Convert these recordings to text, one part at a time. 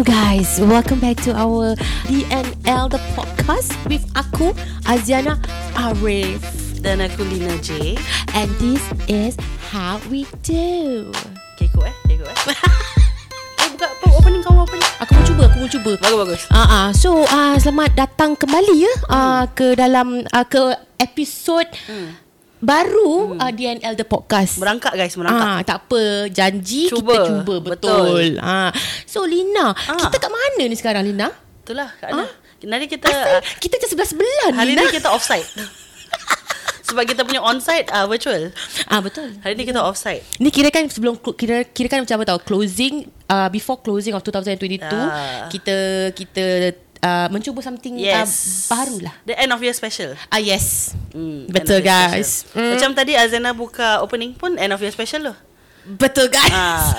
Hello guys, welcome back to our DNL the podcast with aku Aziana Arif. Dan aku Lina J. And this is how we do. Kekok eh? Kekok eh? Eh buka apa opening kau opening. Aku mau cuba, aku mau cuba. Bagus bagus. Ah, uh, so uh, selamat datang kembali ya. Uh, ke dalam uh, ke episod hmm. Baru uh, DNL the podcast. Merangkak guys merangkak Ah, tak apa. Janji Cuba. kita cuba betul. Ah. So Lina, Ah. kita kat mana ni sekarang Lina? Itulah kat mana Nanti kita Asal uh, kita je sebelah-sebelah Hari Lina. ni kita offside Sebab kita punya onsite uh, virtual Ah betul. Hari ni kita offsite Ni kira kan sebelum kira kira kan macam apa tau closing uh, before closing of 2022 Ah. kita kita uh, mencuba something Yes uh, barulah. The end of year special Ah yes. Hmm, Betul, guys. Mm. Macam tadi Azana buka opening pun End of year special loh Betul guys. Ah,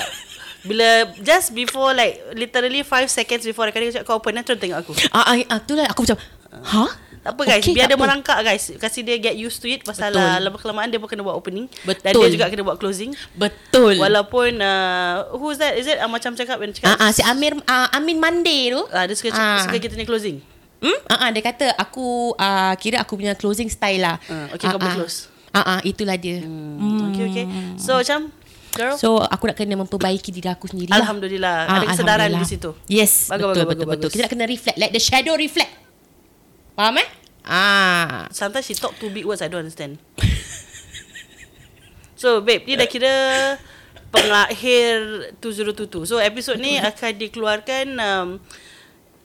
Bila Just before like Literally 5 seconds before Recording Kau open eh Terus tengok aku Ah, ah, ah tu lah aku macam ha? Tak apa guys Okey, Biar dia apa. merangkak guys Kasih dia get used to it Pasal Betul. uh, lama kelamaan Dia pun kena buat opening Betul. Dan dia juga kena buat closing Betul. Walaupun uh, Who's that Is it uh, Macam cakap yang cakap Ah, ah, si Amir ah, Amin Mande tu. uh, Dia suka, Ah. suka kita ni closing Hmm? Ah, ah, dia kata aku uh, kira aku punya closing style lah. Ah, okay, kau boleh close. Ah, ah, itulah dia. hmm. Okay okay So macam Girl So aku nak kena memperbaiki diri aku sendiri. lah. Alhamdulillah Ah, Ada kesedaran di situ Yes, Bagus, betul bagus, betul bagus, betul. Kita nak kena reflect, let the shadow reflect. Faham eh? Ah. Sometimes she talk two big words I don't understand. So babe Ni dah kira Pengakhir 2022 So episod ni akan dikeluarkan um,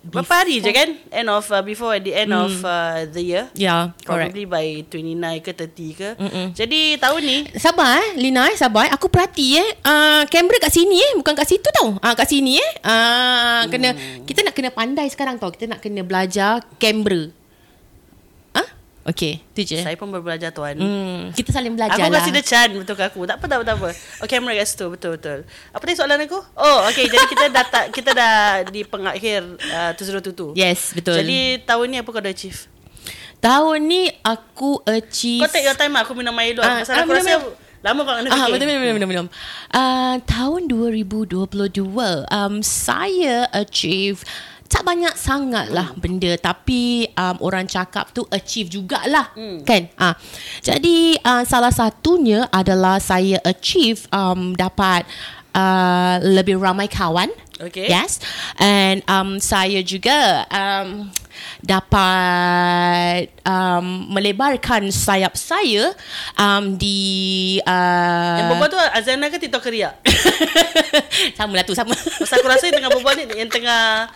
Berapa hari je kan? End of uh, Before at the end of uh, the year. Ya, yeah, correct. Probably by 29 ke 30 ke. Mm-mm. Jadi tahun ni Sabar eh Lina eh Sabar eh. Aku perhati eh. Uh, Kamera kat sini eh. Bukan kat situ tau. Uh, Kat sini eh. Uh, kena Kita nak kena pandai sekarang tau. Kita nak kena belajar Kamera. Ah, Okay Tu je Saya pun baru belajar tuan hmm, Kita saling belajar Aku lah kasih dia chan betul ke aku. Tak apa tak apa tak apa. Oh kamera kat situ betul betul. Apa tadi soalan aku? Oh okey jadi kita dah tak, kita dah di pengakhir uh, 2022. Yes betul Jadi tahun ni apa kau dah achieve? Tahun ni Aku achieve Kau take your time lah Aku minum air dulu Ah, Pasal ah, aku minum, rasa minum. Lama kau nak Ah, fikir betul, betul, betul, betul. Uh, tahun 2022, um, saya achieve tak banyak sangat lah hmm. benda tapi um, orang cakap tu achieve jugalah hmm. kan ah jadi uh, salah satunya adalah saya achieve um, dapat uh, lebih ramai kawan Okay. yes and um, saya juga um, dapat um, melebarkan sayap saya um, di uh, Yang berbual tu Azana ke TikTok riak? sama lah tu sama Pasal aku rasa yang tengah berbual ni Yang tengah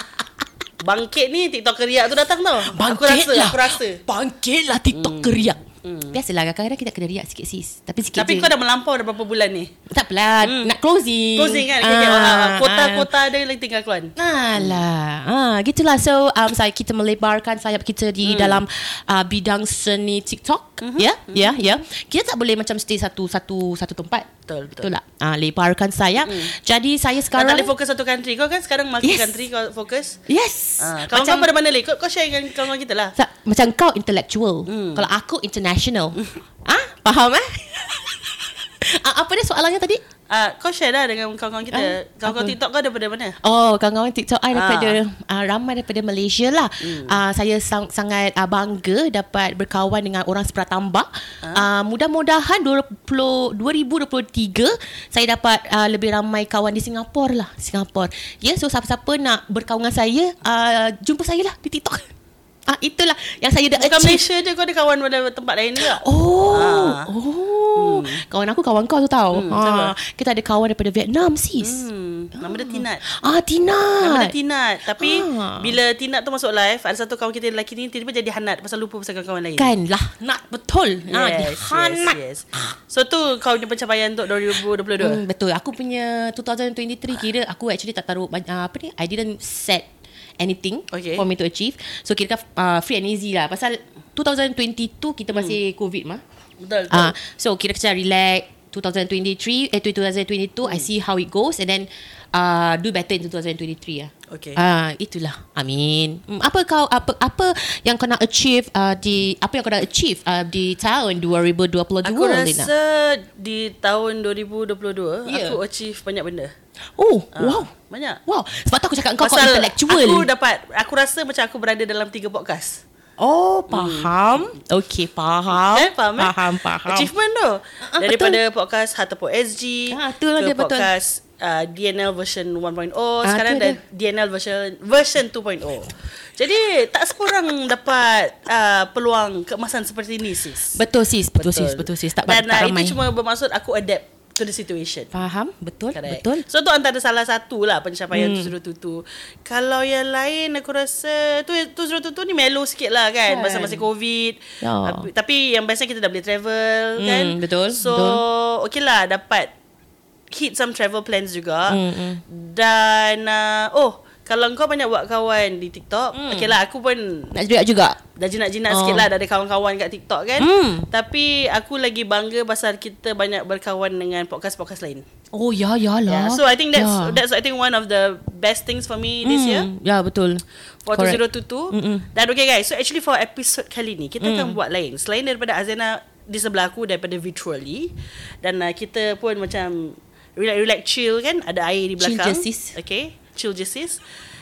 Bangkit ni TikTok riak tu datang tau Aku rasa lah Aku rasa bangkit lah TikTok hmm. keriak hmm. biasalah kadang-kadang kita kena riak sikit sis tapi sikit Tapi je kau dah melampau dah berapa bulan ni tak apalah Hmm. nak closing Closing kan okay, okay. Ah, Ah, ah. Kota-kota dia lagi tinggal keluar Alah, ah, gitulah. So, um, saya kita melebarkan sayap kita di Hmm. dalam uh, bidang seni TikTok, Mhm. ya, ya, ya. Kita tak boleh macam stay satu satu satu tempat. Betul, betul. Betul tak? Ah, lebarkan sayap. Jadi saya Kau sekarang tak boleh fokus satu country Kau kan sekarang multi Yes. country Kau fokus Yes. Ah, kawan kau pada mana lagi? Kau, kau share dengan kawan kita lah. Sa- macam kau intellectual. Hmm. Kalau aku international. ah, faham eh? ah, apa dia soalannya tadi? Ah, kau share lah dengan kawan-kawan kita. Ah, kawan-kawan apa? TikTok kau daripada mana? Oh, kawan-kawan TikTok I daripada Ah. uh, ramai daripada Malaysia lah. Hmm. Uh, saya sang, sangat uh, bangga dapat berkawan dengan orang seperatambah. Uh, mudah-mudahan 20 2023 saya dapat uh, lebih ramai kawan di Singapura lah, Singapura. Ya, yeah, so siapa-siapa nak berkawan dengan saya, uh, jumpa saya lah di TikTok. Ah, itulah yang saya dah Bukan achieve. Malaysia je kau ada kawan pada tempat lain juga. Oh, Ah. oh. Kawan aku kawan kau tu tahu. Hmm, siapa? kita ada kawan daripada Vietnam sis. Hmm, nama dia Tinat. Ah, Tina. Nama dia Tinat. Tapi Ah. bila Tinat tu masuk live, ada satu kawan kita lelaki ni tiba-tiba jadi Hanat pasal lupa pasal kawan lain. Kan lah Nak betul Yes, ha, yes, Dihanat yes. So tu kau punya pencapaian untuk 2022. Hmm, betul. Aku punya 2023 kira aku actually tak taruh uh, apa ni? I didn't set anything Okay. for me to achieve. So kira uh, free and easy lah. Pasal 2022 kita masih COVID mah. Betul. betul. Ah, so kira kita relax 2023 eh 2022 I see how it goes and then uh, do better in 2023 lah. Okay. Ah, itulah. Amin. Hmm, apa kau apa apa yang kau nak achieve uh, di apa yang kau nak achieve uh, di tahun 2022 Aku Lina? rasa di tahun 2022 Ya. aku achieve banyak benda. Oh, Ah, wow. Banyak. Wow. Sebab tu aku cakap kau kau intellectual. Aku dapat aku rasa macam aku berada dalam tiga podcast. Oh, faham. Okay, faham. Eh, faham eh? Faham, faham. Achievement tu. Ah, Daripada podcast Harta Pok SG Ah, tu lah ke dia, betul. podcast uh, DNL version 1.0 Ah, sekarang dah DNL version version 2.0. Jadi tak semua orang dapat uh, peluang keemasan seperti ini sis. Betul sis, betul, sis, betul sis. Tak, Dan tak uh, ramai. itu cuma bermaksud aku adapt to the situation. Faham? Betul, Correct. betul. So tu antara salah satu lah pencapaian hmm. tu tu tu. Kalau yang lain aku rasa tu tu tu tu ni mellow sikit lah kan. Kan. Masa-masa COVID. Ya. Tapi- yang bestnya kita dah boleh travel Hmm, kan. betul, So betul. okay lah dapat hit some travel plans juga. Hmm, hmm. Dan uh, oh kalau kau banyak buat kawan di TikTok, Hmm. okay lah aku pun Nak juga juga. dah jinak-jinak Oh. sikit lah dah ada kawan-kawan kat TikTok kan. Hmm. Tapi aku lagi bangga pasal kita banyak berkawan dengan podcast-podcast lain. Oh, ya, ya lah. Yeah, so I think that's ya. that's I think one of the best things for me this year Hmm, Ya, betul. for Correct. 2022. Mm-mm. Dan okay guys, so actually for episode kali ni kita Mm. akan buat lain. Selain daripada Azena di sebelah aku daripada virtually dan uh, kita pun macam relax relax chill kan, ada air di Chill belakang. je, sis. Okay, chill je sis.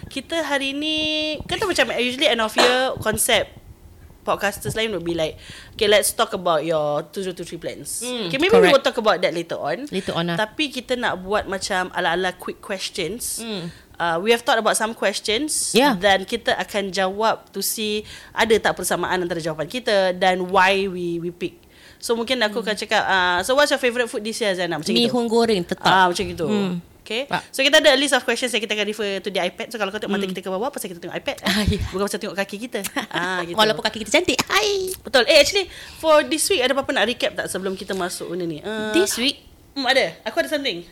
Kita hari ni kata macam usually end of year concept podcasters lain would be like okay let's talk about your 2023 plans. Mm, okay, maybe we correct. will talk about that later on. Later on lah. Tapi kita nak buat macam ala-ala quick questions. Hmm. Uh, we have thought about some questions Yeah. dan kita akan jawab to see ada tak persamaan antara jawapan kita dan why we we pick. So mungkin aku akan cakap uh, so what's your favourite food this year Zainab? Macam Mi gitu. hong goreng tetap. Ah macam gitu. Hmm. Okay. Pak. So kita ada a list of questions yang kita akan refer to the iPad. So kalau kau tengok mata kita ke bawah pasal kita tengok iPad. Hmm. Ah, ya. Bukan pasal tengok kaki kita. ah gitu. Walaupun kaki kita cantik. Hai. Betul. Eh actually for this week ada apa-apa nak recap tak sebelum kita masuk benda ni? Uh, This week. Hmm, ada. Aku ada something.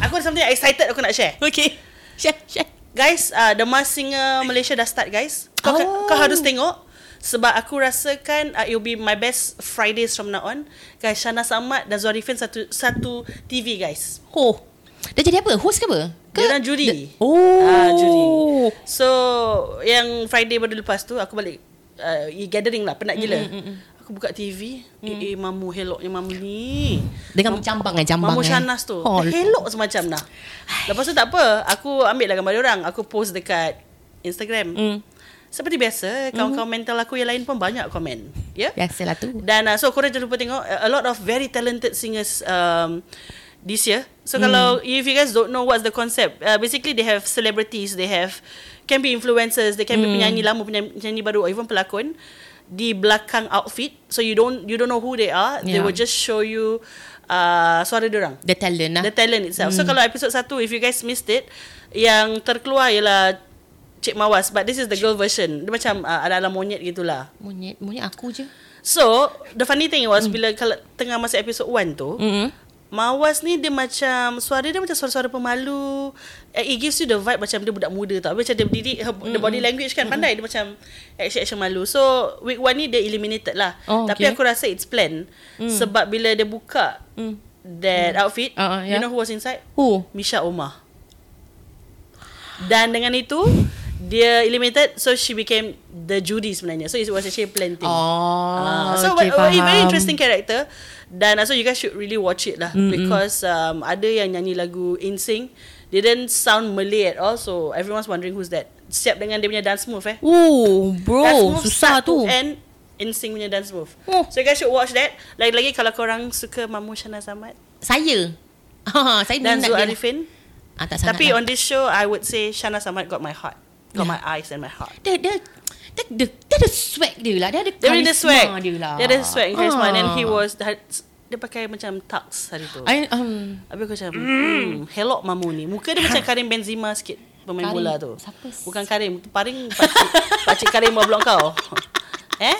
Aku ada something excited aku nak share. Okay. Share, share. Guys, uh, The Masked Singer Malaysia dah start guys. Kau, Oh. kau harus tengok. Sebab aku rasakan uh, it will be my best Fridays from now on. Guys, Shana Samad dan Zorifin satu satu TV guys. Oh. Dia jadi apa? Host ke apa? Dia orang juri. Dia- Oh. Ah, juri. So, yang Friday baru lepas tu aku balik uh, gathering lah, penat gila. Mm, mm, mm. Aku buka TV, eh, eh mamu heloknya mamu ni. Dengan Mam- jambang eh, jambang Mamu eh. Shanas tu. Oh. Helok semacam nah. Lepas tu tak apa, aku ambil lah gambar dia orang, aku post dekat Instagram. Mm. Seperti biasa, kawan-kawan mental aku yang lain pun banyak komen. Ya? Yeah? Biasalah tu. Dan uh, so korang jangan lupa tengok uh, a lot of very talented singers um, this year. So kalau if you guys don't know what's the concept, uh, basically they have celebrities, they have can be influencers, they can be penyanyi lama, penyanyi, baru, or even pelakon di belakang outfit. So you don't you don't know who they are. They Yeah. will just show you uh, suara dia orang. The talent lah. The talent itself. So kalau episode 1 if you guys missed it, yang terkeluar ialah Cik Mawas but this is the girl version. Dia macam uh, ala-ala monyet gitulah. Monyet, monyet aku je. So, the funny thing was bila kalau tengah masa episode 1 tu, Mm. Mawas ni dia macam suara dia macam suara-suara pemalu. Eh, It gives you the vibe macam dia budak muda tau. Macam dia berdiri her, the body language kan pandai dia macam action-action malu. So, week 1 ni dia eliminated lah. Oh, Tapi okay. aku rasa it's planned sebab bila dia buka Mm. that outfit, Uh, uh, you yeah. know who was inside? Who? Misha Omar. Dan dengan itu dia eliminated so she became the Judy sebenarnya. So it was actually a planned thing. Oh, Ah, so okay, but, uh, faham. very interesting character dan also you guys should really watch it lah mm-hmm. because um, ada yang nyanyi lagu In Sync didn't sound Malay at all so everyone's wondering who's that siap dengan dia punya dance move eh Oh, dance bro, move susah tu. end In Sync punya dance move Oh. so you guys should watch that lagi-lagi kalau korang suka Mamu Shana Samad Saya. Ha, saya dan Zul. Arifin Ah, tak tapi lah. on this show I would say Shana Samad got my heart got my eyes and my heart dia, dia, dia, dia, dia ada swag dia lah. Dia ada Dia ada karisma swag dia lah. Dia ada swag and charisma Ah. And he was Dia pakai macam tux hari tu I, um, Habis aku macam hmm, Helok mamu ni Muka dia macam Karim Benzema sikit Pemain Karim, bola tu siapa? Bukan Karim tu Paring Pakcik, pakcik Karim blok kau Eh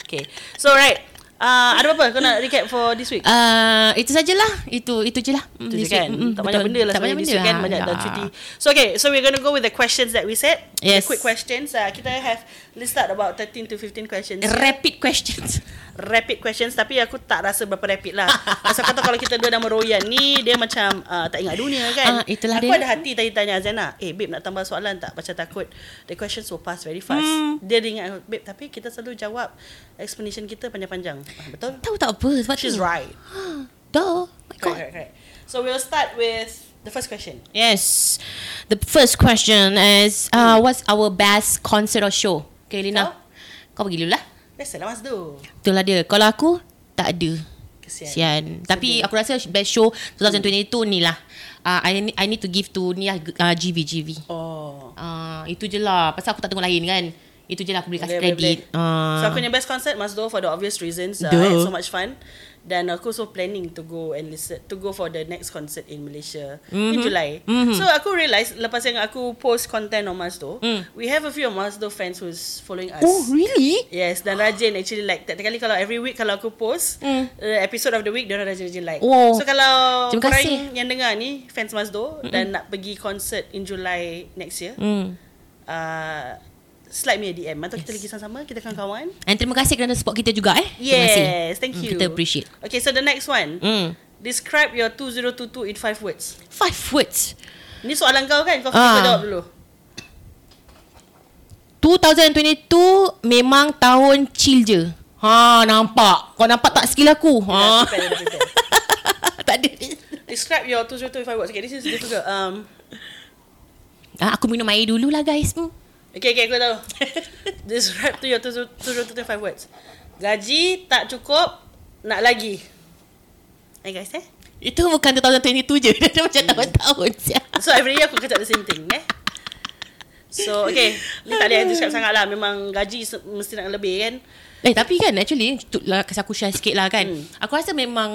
Okay So right Uh, ada apa kau nak recap for this week? Uh, itu sajalah. Itu itu je lah. Mm, Itu je this kan. Mm, Tak banyak benda lah Tak banyak benda. this week kan Ah, Banyak dah ya. cuti So okay So we're going to go with the questions that we said Yes. The quick questions uh, Kita have listed about 13 to 15 questions Rapid questions. Rapid questions Tapi aku tak rasa berapa rapid lah Pasal kata kalau kita dua nama Royan ni Dia macam uh, Tak ingat dunia kan Ah, itulah Aku dia. ada hati tadi tanya Azana Eh babe nak tambah soalan tak Macam takut The questions will pass very fast Hmm. Dia ingat Babe tapi kita selalu jawab Explanation kita panjang-panjang ah, Betul? Tahu tak apa sebab She's tu. right Duh. My Correct, God. correct, correct. So we'll start with The first question Yes. The first question is uh, what's our best concert or show? Okay, Lina. Kau pergi dulu lah. Biasalah Mas Du Itulah dia. Kalau aku, tak ada. Kesian. Sian. Tapi aku rasa best show 2022 ni lah. Uh, I, need, I need to give to ni lah, uh, GV, GV. Oh. Uh, itu je lah. Pasal aku tak tengok lain kan. Itu je lah aku boleh kasih Boleh, boleh, kredit. Uh, So aku punya best concert Mas Do for the obvious reasons. Uh, Duh. I had so much fun. Dan aku so planning to go and listen to go for the next concert in Malaysia mm-hmm. in July. Mm-hmm. So aku realise lepas yang aku post content on Mas Do, Mm. we have a few of Mas Do fans who's following us. oh, really? Yes, dan rajin actually like kali kalau every week kalau aku post Mm. uh, episode of the week, dia rajin-rajin like. Oh. So kalau Terima korang kasih. yang dengar ni fans Mazdo mm dan nak pergi concert in July next year, Hmm. uh, slide me a DM atau kita lagi sama-sama, kita kawan-kawan. And terima kasih kerana support kita juga eh. Terima kasih. Yes, thank Hmm, you. Kita appreciate. Okay, so the next one. Hmm. Describe your 2022 in five words. Five words. Ni soalan kau kan? Kau Ah. kau jawab dulu. 2022 memang tahun chill je. Ha, nampak. Kau nampak tak skill aku? Dah Ha. tak ada. Describe your 2022 in five words. Okay, this is difficult. Um, Ah, aku minum air dulu lah guys. Hmm. Okay, okay, aku tahu. Describe to your 2022 in five words. Gaji tak cukup, nak lagi. Eh guys eh? Itu bukan 2022 je. Dia macam tahun-tahun siap. So every year aku kecap the same thing eh. So okay, ni tak boleh describe sangat lah. Memang gaji mesti nak lebih kan. Eh tapi kan actually tu lah kasi aku share sikit lah kan. Hmm. Hmm. Aku rasa memang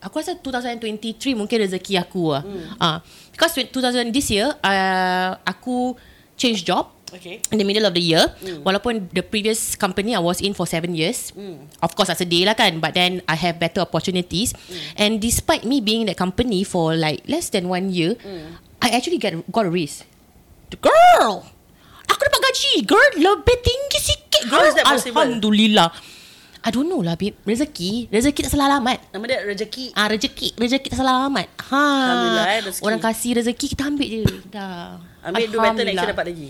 aku rasa 2023 mungkin rezeki aku lah. Hmm. Uh, because 2000 this year uh, aku change job Okay. in the middle of the year mm. walaupun the previous company I was in for seven years mm. of course I sedih lah kan but then I have better opportunities mm. and despite me being in that company for like less than one year mm. I actually get got a raise the girl aku dapat gaji girl lebih tinggi sikit How girl is that possible? Alhamdulillah I don't know lah babe rezeki rezeki tak salah alamat Nama dia rezeki. Ah rezeki rezeki tak salah alamat. Ha. Alhamdulillah, eh, rezeki. Orang kasih rezeki kita ambil je. Dah. Ambil do better next year dapat lagi.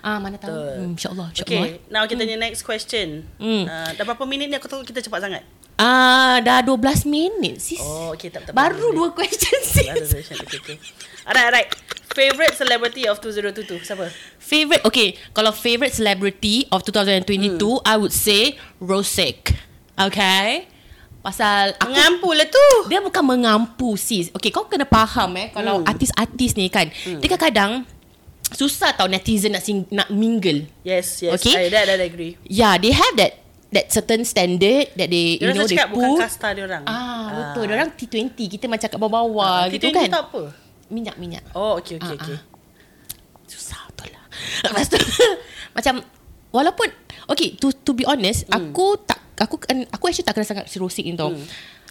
Ah mana tahu. Hmm, InsyaAllah. InsyaAllah. Okay, now kita punya next question. Hmm. Uh, dah berapa minit ni aku tahu kita cepat sangat. Ah, dah 12 minit sis. Oh, okay, tak tak. Baru dua question sis. Ada question. Okay, okay. Alright, alright. Favorite celebrity of 2022 siapa? Favorite, okay. Kalau favorite celebrity of 2022, Hmm. I would say Rosek. Okay. Pasal aku Mengampu lah tu. dia bukan mengampu sis. Okay, kau kena faham eh kalau Hmm. artis-artis ni kan, dia kadang-kadang susah tau netizen nak sing, nak mingle. Yes, yes. Okay. I, that, that I agree. Yeah, they have that that certain standard that they you know they cakap bukan put. kasta dia orang. Ah, betul. Dia orang T20, kita macam kat bawah-bawah Ah, gitu T20 kan. tu apa? Minyak-minyak. Oh, okay, okay, Ah, okay. Susah betul lah. Lepas tu macam walaupun okay to to be honest, Hmm. aku tak aku aku actually tak kenal sangat si Rosik ni tau.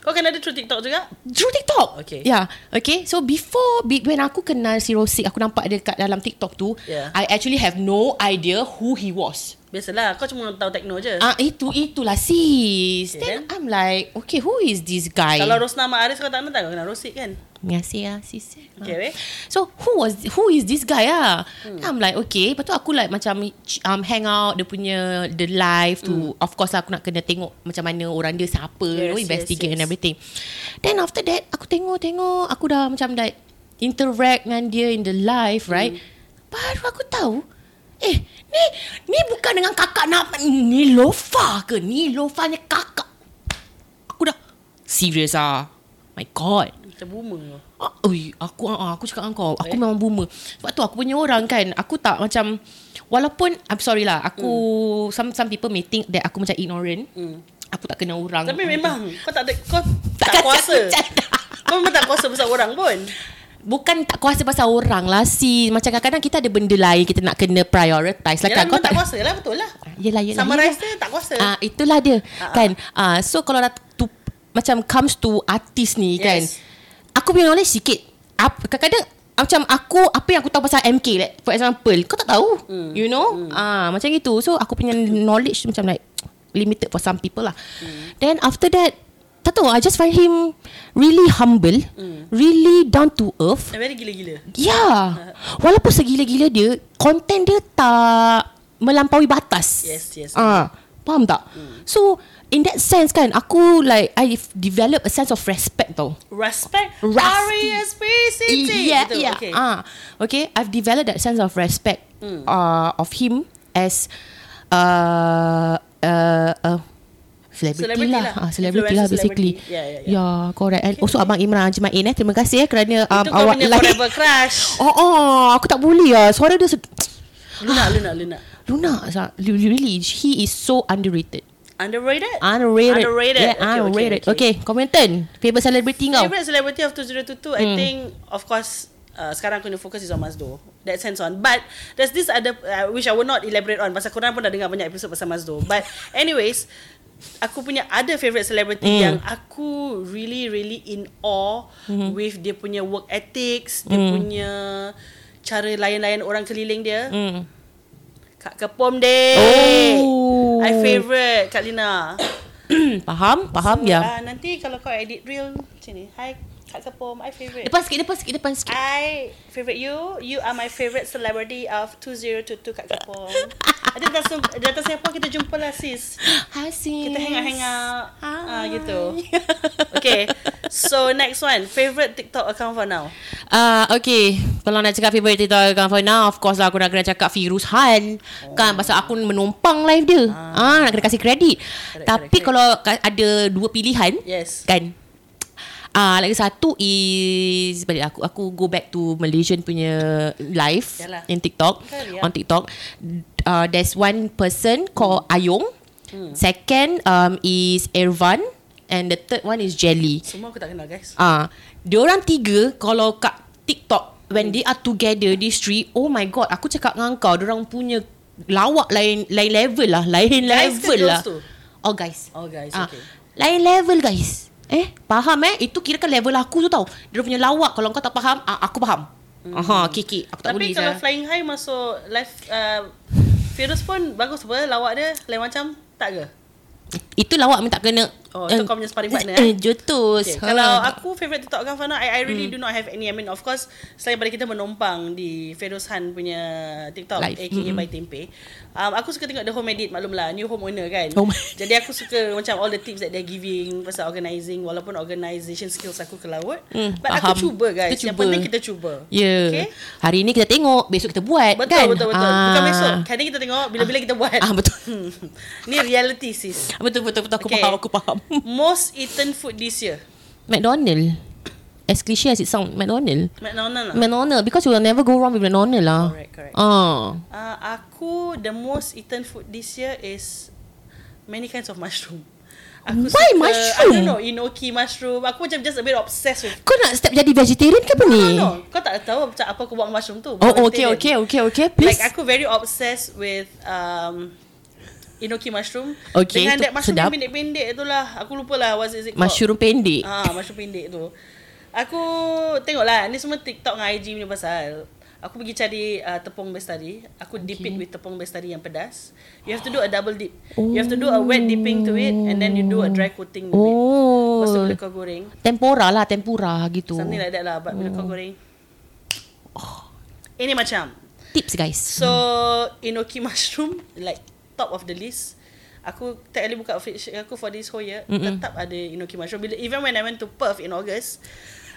Kau kan ada true TikTok juga? Through TikTok. Okay. Yeah. Okay. So before be, when aku kenal si Rosik, aku nampak dia kat dalam TikTok tu, Yeah. I actually have no idea who he was. Biasalah, kau cuma tahu techno je. Ah itu itulah sis. Okay, Then I'm like, okay, who is this guy? Kalau Rosna Ma'aris kau tak nak kau kenal Rosik kan? Kasih lah sis. Okay, weh. So who was who is this guy ah? Hmm. I'm like okay. Lepas tu aku like macam um, hang out dia punya the live tu. Hmm. Of course lah, aku nak kena tengok macam mana orang dia siapa, Yes, you know, yes, investigate yes. and everything. Then after that aku tengok-tengok aku dah macam like interact dengan dia in the live, right? Baru aku tahu Eh, ni ni bukan dengan kakak nak ni Lofa ke? Ni Lofa ni kakak. Aku dah serious ah. My god. Macam boomer. Ah, oi, aku ah, aku cakap dengan kau, aku memang boomer. Sebab tu aku punya orang kan, aku tak macam walaupun I'm sorry lah, aku some some people may think that aku macam ignorant. Hmm. Aku tak kenal orang. Tapi memang kau tak ada kau tak, Takkan kuasa. kau memang tak kuasa besar orang pun. Bukan tak kuasa pasal orang lah si Macam kadang-kadang kita ada benda lain Kita nak kena prioritize lah Yalah, kan Kau tak tak kuasa lah betul lah. Yelah yelah yelah. dia tak kuasa. Ah itulah dia Ah, kan. Ah so kalau dah tu macam comes to artis ni kan. Yes. Aku punya knowledge sikit. Kadang-kadang macam aku apa yang aku tahu pasal MK like for example kau tak tahu Hmm. you know ah macam gitu so aku punya knowledge macam like limited for some people lah Hmm. then after that tak tahu I just find him really humble Hmm. really down to earth very gila-gila. Ya. Walaupun segila-gila dia, konten dia tak melampaui batas. Yes, yes. Ah, faham tak? So, in that sense kan, aku like I develop a sense of respect tau. Respect. Rusty. R-E-S-P-C-T. Yeah, Gitu, yeah. Okay. Ah, okay. I've developed that sense of respect uh, of him as uh, uh, uh, celebrity, Celebrity lah. lah. Ah, celebrity lah basically. celebrity. Yeah, yeah, yeah. Yeah, correct. And also Abang Imran Jemain eh. Terima kasih eh kerana um, Itu kau awak punya like- forever crush. Oh, oh, aku tak boleh lah. Suara dia sed- Luna, Luna, Luna. Luna, sa- really, he is so underrated. Underrated? Underrated. Underrated. Yeah, Okay, underrated. okay, Okay, Commenton. Favorite celebrity kau? Favorite celebrity of 2022, I Hmm. think, of course, uh, sekarang aku punya focus is on Mazdo. That sense on. But, there's this other, uh, which I will not elaborate on. Pasal korang pun dah dengar banyak episode pasal Mazdo. But, anyways, aku punya other favorite celebrity Hmm. yang aku really, really in awe Hmm. with dia punya work ethics, dia punya cara layan-layan orang keliling dia. Hmm. Kak Kepom deh. Oh. I favorite Kak Lina. faham? Faham So, ya. ah, nanti kalau kau edit reel macam ni. Hi Kak Kepom, I favorite. Depan sikit, depan sikit, depan sikit. I favorite you. You are my favorite celebrity of 2022 Kak Kepom. Ada datang datang Singapore kita jumpa lah sis. Hi, sis. Kita hang hang out. Ah Hi. gitu. Okay. So next one, favorite TikTok account for now. Ah, okay. Kalau nak cakap favorite TikTok account for now, of course lah aku nak kena cakap Firuz Han. Kan, pasal aku menumpang live dia. Ah, nak kena kasih kredit. Correct, Tapi correct, kalau ka- ada dua pilihan, Yes. kan Ah, lagi satu is balik aku aku go back to Malaysian punya live Yalah. in TikTok Betul, ya. on TikTok. Uh, there's one person called Ayong. Hmm. Second um is Irvan and the third one is Jelly. Semua aku tak kenal guys. Ah, dia orang tiga kalau kat TikTok when they are together these three, oh my god, aku cakap dengan kau, dia orang punya lawak lain lain level lah, lain Guys level lah. tu? Oh guys. Oh guys, Ah, okay. Lain level guys. Eh, faham eh? Itu kira kan level aku tu tau. Dia punya lawak kalau kau tak faham, ah, aku faham. Aha, kiki. Aku tak Hmm. Tapi boleh. kalau flying high masuk live uh, Virus pun bagus apa lawak dia lain macam tak ke? Itu lawak minta kena. Oh, itu kau punya sparring partner, Eh, eh? jutus. Okay. Kalau aku favorite TikTok for now, I, I really do not have any. I mean, of course, selain daripada kita menumpang di Feroz Han punya TikTok, Live. aka Mm-mm. by Tempe, um, aku suka tengok The Home Edit, maklum lah, new home owner kan. Home- Jadi aku suka macam all the tips that they're giving pasal organising, walaupun organisation skills aku ke laut. Hmm, But faham. aku cuba guys. Kita Yang cuba. penting kita cuba. Ya. Yeah. Okay? Hari ni kita tengok, besok kita buat Betul, kan? betul, betul. Bukan Ah. besok. Hari ni kita tengok, bila-bila kita buat. Ah, betul. Hmm. Ni reality sis. Betul betul betul aku Okay. faham aku faham. Most eaten food this year. McDonald. As cliche as it sound, McDonald. McDonald lah. McDonald because you will never go wrong with McDonald lah. Correct, correct. Ah. Uh, aku the most eaten food this year is many kinds of mushroom. Aku Why suka, mushroom? I don't know, enoki mushroom. Aku macam just a bit obsessed with. Kau nak step jadi vegetarian ke apa No, ni? no, Kau tak tahu macam apa aku buat mushroom tu. Oh, okay, okay, okay, okay. Please. Like aku very obsessed with um, enoki mushroom. Okay, Dengan that mushroom sedap. pendek-pendek tu lah. Aku lupa lah what is it called. Mushroom pendek. Ah, mushroom pendek tu. Aku tengok lah, ni semua TikTok dengan IG punya pasal. Aku pergi cari uh, tepung bestari. Aku dip it with tepung bestari yang pedas. You have to do a double dip. You have to do a wet dipping to it and then you do a dry coating with it. Lepas tu Oh. bila kau goreng. Tempura lah, tempura gitu. Something like that lah. But bila kau goreng. Ini macam. Tips guys. So, enoki mushroom, like top of the list. Aku tak kali buka fridge aku for this whole year. Mm-mm. Tetap ada enoki mushroom. Bila, even when I went to Perth in August,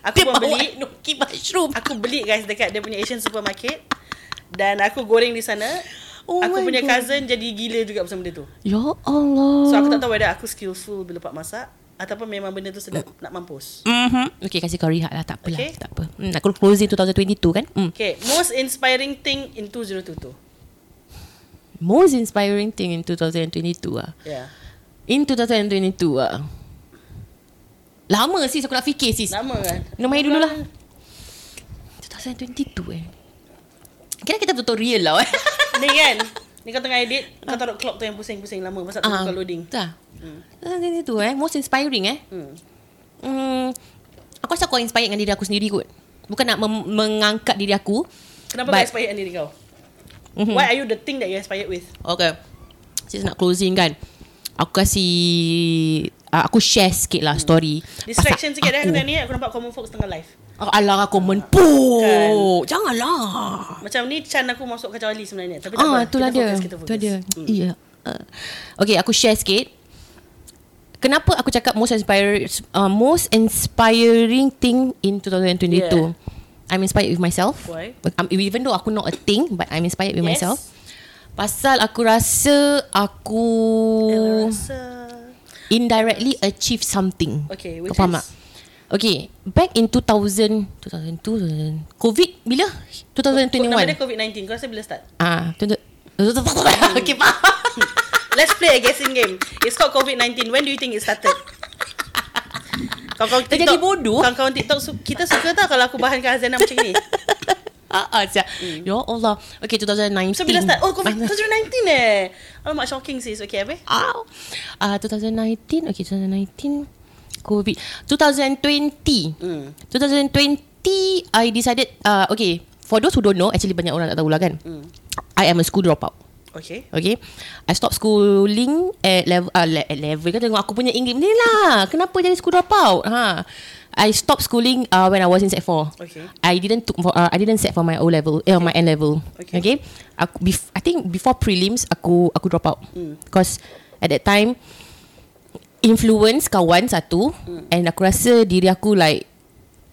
aku Dia pun beli. enoki mushroom. Aku beli guys dekat dia punya Asian supermarket. Dan aku goreng di sana. Oh aku punya God. cousin jadi gila juga pasal benda tu. Ya Allah. So aku tak tahu whether aku skillful bila buat masak. Ataupun memang benda tu sedap nak mampus. Mhm. Okay, kasih kau rehat lah. Tak apalah. Okay. Tak apa. Hmm, aku closing 2022 kan? Hmm. Okay, most inspiring thing in 2022. Most inspiring thing in 2022 ah. Yeah. In 2022 ah. Lama sis aku nak fikir sis. Nama kan? Minum air dulu lah. 2022 eh. Kira kita betul real lah eh. Ni kan Ni kau tengah edit Kau taruh clock tu yang pusing-pusing lama Masa tu Ah, kau loading Tak. Hmm. 2022 eh. Most inspiring eh. hmm. Hmm, aku rasa aku inspired dengan diri aku sendiri kot. Bukan nak mem- mengangkat diri aku. Kenapa kau inspired diri kau? Mhm. What are you the thing that you inspired with? Okay. Since nak closing kan. Aku kasih uh, aku share sikit lah story. Distraction Pasal sikit dah aku. Kena ni Aku nampak common folk tengah live Oh, alah komen po. Kan. Janganlah. Macam ni Chan aku masuk kacau Ali sebenarnya Tapi tak Ah, apa itulah kita dia. fokus, kita Tu fokus. dia. Hmm. Iya. Uh. Okay, aku share sikit. Kenapa aku cakap most inspiring uh, most inspiring thing in 2022? Yeah. I'm inspired with myself. Why? Um, even though aku not a thing, but I'm inspired with Yes. myself. Pasal aku rasa aku Ella rasa indirectly achieve something. Okay, Kau which faham is? tak? Okay, back in 2000, 2002, COVID bila? 2021. Nama dia COVID-19 Kau rasa bila start? Ah, tu Okay, faham. Let's play a guessing game It's called COVID-19 When do you think it started? Kawan-kawan Dah jadi bodoh. Kawan-kawan TikTok su- Kita suka tak Kalau aku bahankan Azana macam ni Ah, ah, siap. Ya Allah. Okay, 2019. So bila start? Oh COVID 2019 eh Alamak shocking sis Okay habis Ow. Ah, 2019. Okay, 2019. COVID. 2020. Hmm. 2020, I decided, uh, okay, for those who don't know, actually banyak orang tak tahu lah kan. Hmm. I am a school dropout. Okay. Okay. I stop schooling At level uh, at level. Kan tengok aku punya English ni lah. Kenapa jadi school dropout? Ha. I stop schooling uh, When I was in set 4 Okay. I didn't took for, uh, I didn't set for my O level Eh my N level Okay. Okay, Aku, bef- I think before prelims Aku aku drop out. Hmm. Because At that time Influence kawan satu Hmm. And aku rasa Diri aku like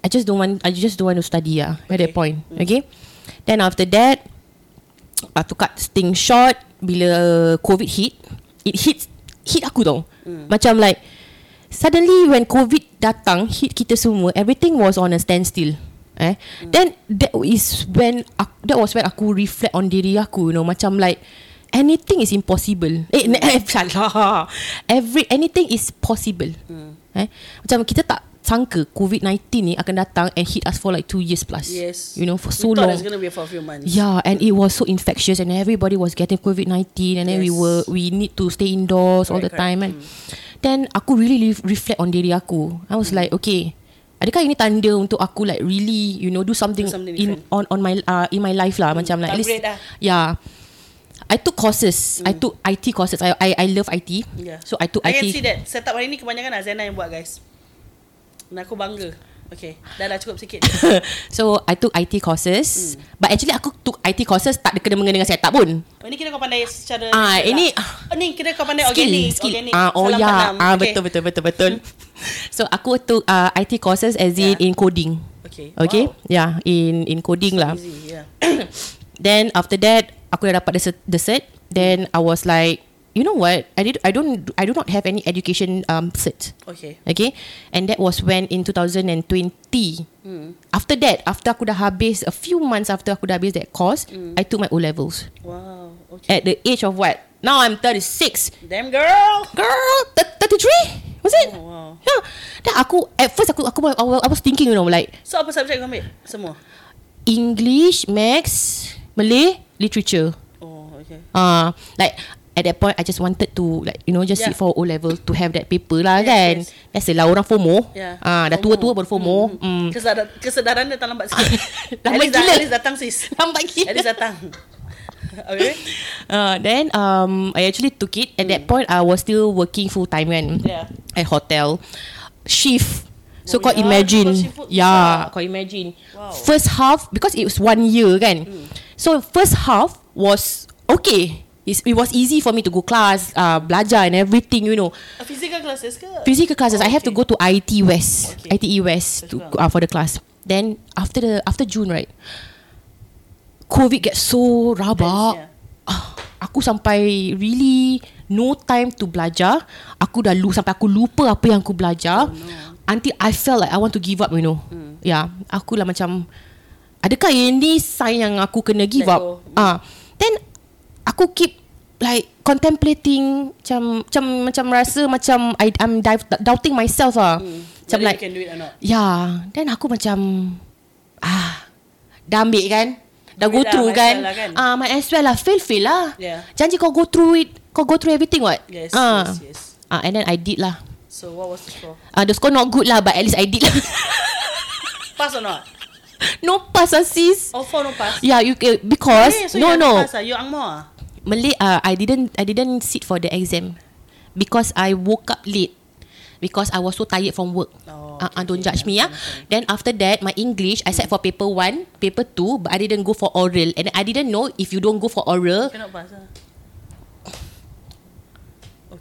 I just don't want I just don't want to study lah At that Okay. point. Okay? Then after that uh, to cut thing short bila covid hit it hit hit aku tau mm. macam like suddenly when covid datang hit kita semua everything was on a standstill eh mm. then that is when aku, that was when aku reflect on diri aku you know macam like anything is impossible eh, mm. eh salah every anything is possible mm. eh macam kita tak sangka covid-19 ni akan datang and hit us for like 2 years plus Yes you know for We so long it's going to be for a few months Yeah, and it was so infectious, and everybody was getting COVID nineteen, and then we Yes. were we need to stay indoors all the Correct, time, and then aku really re- reflect on diri aku. I was like, okay, adakah ini tanda untuk aku like really, you know, do something, something in different. on on my uh, in my life lah, macam like at least, lah. yeah. I took courses. I took IT courses. I I I love IT. Yeah. So I took I can IT. see that Setup hari ni kebanyakan Azana yang buat guys Dan aku bangga Okay Dah dah cukup sikit so I took IT courses, but actually aku took IT courses tak ada kena mengena dengan setup pun. Oh, Ini kira kau pandai secara Ah, natural ini- lah. oh, Ni kira kau pandai skill, organik skill. Organik Ah, oh ya, tanam. ah Okay. betul betul betul betul. so aku took uh, IT courses as in Yeah. in coding. Okay Okay, wow. yeah, in in coding lah. Easy yeah Then after that, aku dah dapat the cert, the cert. Then I was like, you know what? I did I don't I do not have any education um cert. Okay Okay, and that was when in 2020. hmm. After that, after aku dah habis a few months after aku dah habis that course, I took my O levels Wow Okay at the age of what? Now I'm 36. Damn girl Girl, th- 33? Was it? Oh, wow. Yeah. Then aku at first aku aku I was, thinking you know like So apa subjek kau ambil? Semua? English, Maths, Malay, literature. Oh okay Uh like at that point I just wanted to like you know just Yeah. sit for O level to have that paper lah Yes, kan. yes. Biasalah orang FOMO. Yeah. Ah dah tua-tua baru FOMO. Mm. Kesedaran, kesedaran datang lambat sikit Lambat gila. Least datang sis Lambat gila. Least datang Okay Uh, then um I actually took it. At that point I was still working full time kan. Hmm. Yeah. At hotel. Shift. So Oh, kau yeah, imagine. work Yeah, kau imagine. Wow. First half because it was one year kan. Hmm. So first half was okay. It's, it was easy for me to go class, uh, belajar and everything, you know. Uh, Physical classes ke? Physical classes, Oh, I have to okay. go to IT West, Okay. ITE West to uh, for the class. Then after the after June right, COVID get so rabak. yeah. Ah, aku sampai really no time to belajar. Aku dah lu sampai aku lupa apa yang aku belajar. Oh, no. Until I felt like I want to give up, you know. Hmm. Yeah, aku lah macam adakah ini sign yang aku kena give Let up? Ah, then aku keep like contemplating macam macam macam rasa macam I, I'm dive, doubting myself ah. Hmm. Macam Whether like you can do it or not Yeah Then aku macam Ah Dah ambil kan Dah go lah, through might as kan well lah kan. Ah, Might as well lah Fail fail lah Yeah. Janji kau go through it Kau go through everything what Yes, Ah. yes, yes. Ah, And then I did lah So what was the score? Ah, The score not good lah But at least I did lah Pass or not? No pass lah sis All four no pass? Yeah you can- Because Eh, so No you no Pass, ah? You angmo ah? Malay uh, I didn't I didn't sit for the exam because I woke up late because I was so tired from work. Oh, uh, okay, uh, don't okay, judge me yeah. Then after that my English I sat for paper 1, paper 2 but I didn't go for oral and I didn't know if you don't go for oral Cannot pass.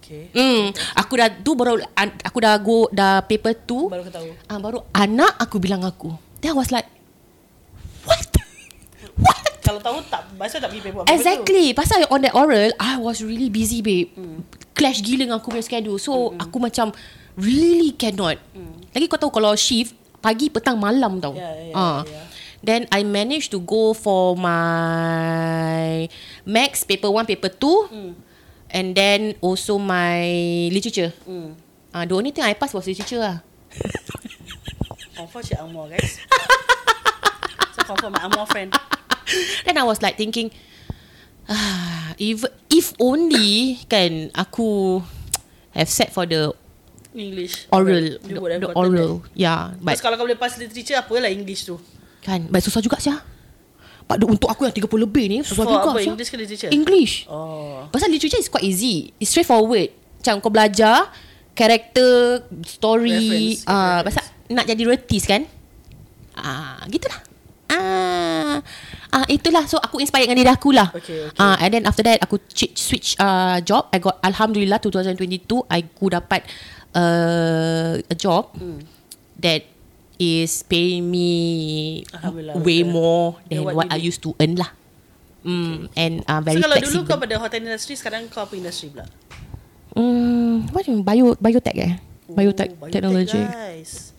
Okay. Hmm, aku dah tu baru aku dah go dah paper 2 Baru kau tahu. Ah baru anak aku bilang aku. Then I was like what? what? Kalau tahu tak, masa tak pergi paper apa-apa tu. Exactly Pasal on that oral I was really busy babe Clash gila dengan aku punya schedule So aku macam Really cannot Lagi kau tahu Kalau shift Pagi, petang, malam tau Yeah, yeah, Ah. yeah. Then I managed to go for my Max paper 1, paper 2 And then also my literature Hmm. Ah, The only thing I passed was literature lah Confirm cik angmo guys. so confirm my angmo friend. Then I was like thinking ah, if if only kan aku have set for the English. oral the, the oral yeah that. but But kalau kau boleh pass literature, apalah English tu? kan but susah juga sia but untuk aku yang 30 lebih ni susah juga apa? English ke literature? English Oh. pasal literature is quite easy it's straightforward macam kau belajar karakter story Reference, reference. pasal nak jadi retis kan ah gitulah ah ah itulah so aku inspire dengan diri aku lah Okay, okay. ah and then after that aku ch- switch uh, job I got alhamdulillah 2022 I ku dapat uh, a job Hmm. that is paying me way betul. more than Than what what, I used to earn lah Mm, and uh, very so kalau flexible. dulu kau pada hotel industry, sekarang kau apa industry pula? Hmm, what do you mean? Bio, biotech eh? Biotech, Oh, technology. Guys.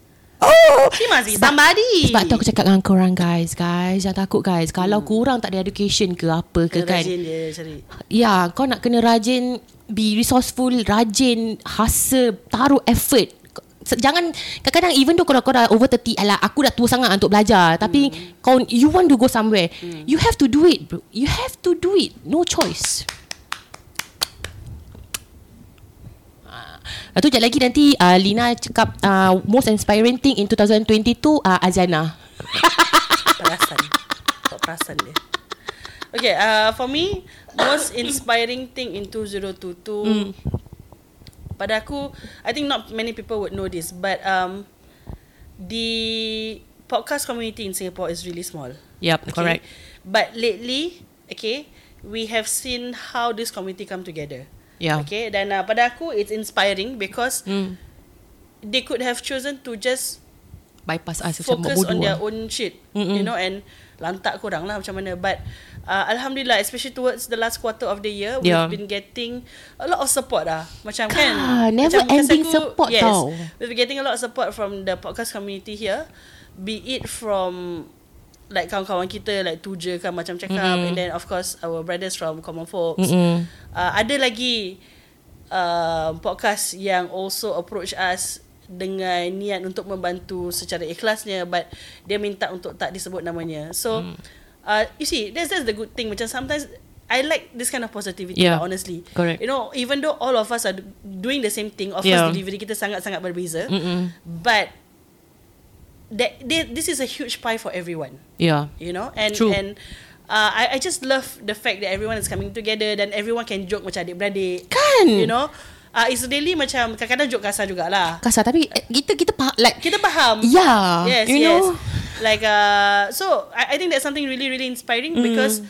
Oh! She must be somebody. Sebab tu aku cakap dengan korang guys, guys. Jangan takut guys. Kalau Hmm. korang tak ada education ke apa ke Kena kan. rajin dia cari. Ya, kau nak kena rajin, be resourceful, rajin, hustle, taruh effort. Jangan kadang-kadang even though kau dah, kau dah over 30 Alah aku dah tua sangat untuk belajar Tapi kau You want to go somewhere You have to do it bro You have to do it No choice Lepas tu sekejap lagi nanti uh, Lina cakap uh, Most inspiring thing in 2022 uh, Azana Perasan. Kau perasan dia. Okay, uh, for me, most inspiring thing in 2022, pada aku, I think not many people would know this, but um, the podcast community in Singapore is really small. Yep, Okay? correct But lately, okay, we have seen how this community come together. Yeah Okay, dan uh, pada aku, it's inspiring because mm. they could have chosen to just Bypass us focus on their lah. own shit Mm-mm. you know and lantak korang lah macam mana but uh, alhamdulillah especially towards the last quarter of the year Yeah. we've been getting a lot of support lah macam Kan, kan never macam ending kasi support yes, tau. we've been getting a lot of support from the podcast community here be it from like kawan-kawan kita like Tuja kan macam cakap Mm-mm. and then of course our brothers from Common Folks Mm-mm. uh, ada lagi uh, podcast yang also approach us dengan niat untuk membantu secara ikhlasnya but dia minta untuk tak disebut namanya so Hmm. uh, you see that's that's the good thing macam sometimes I like this kind of positivity Yeah. lah, honestly Correct. you know even though all of us are do- doing the same thing of Yeah. course delivery kita sangat-sangat berbeza Mm-mm. but that they, this is a huge pie for everyone. Yeah. You know and True. and uh, I I just love the fact that everyone is coming together dan everyone can joke macam adik-beradik. Kan? you know? Uh, it's really macam kadang-kadang joke kasar jugalah. Kasar tapi eh, kita kita faham like kita faham. Yeah yes you yes. know? Like uh so I, I think that's something really really inspiring Mm. because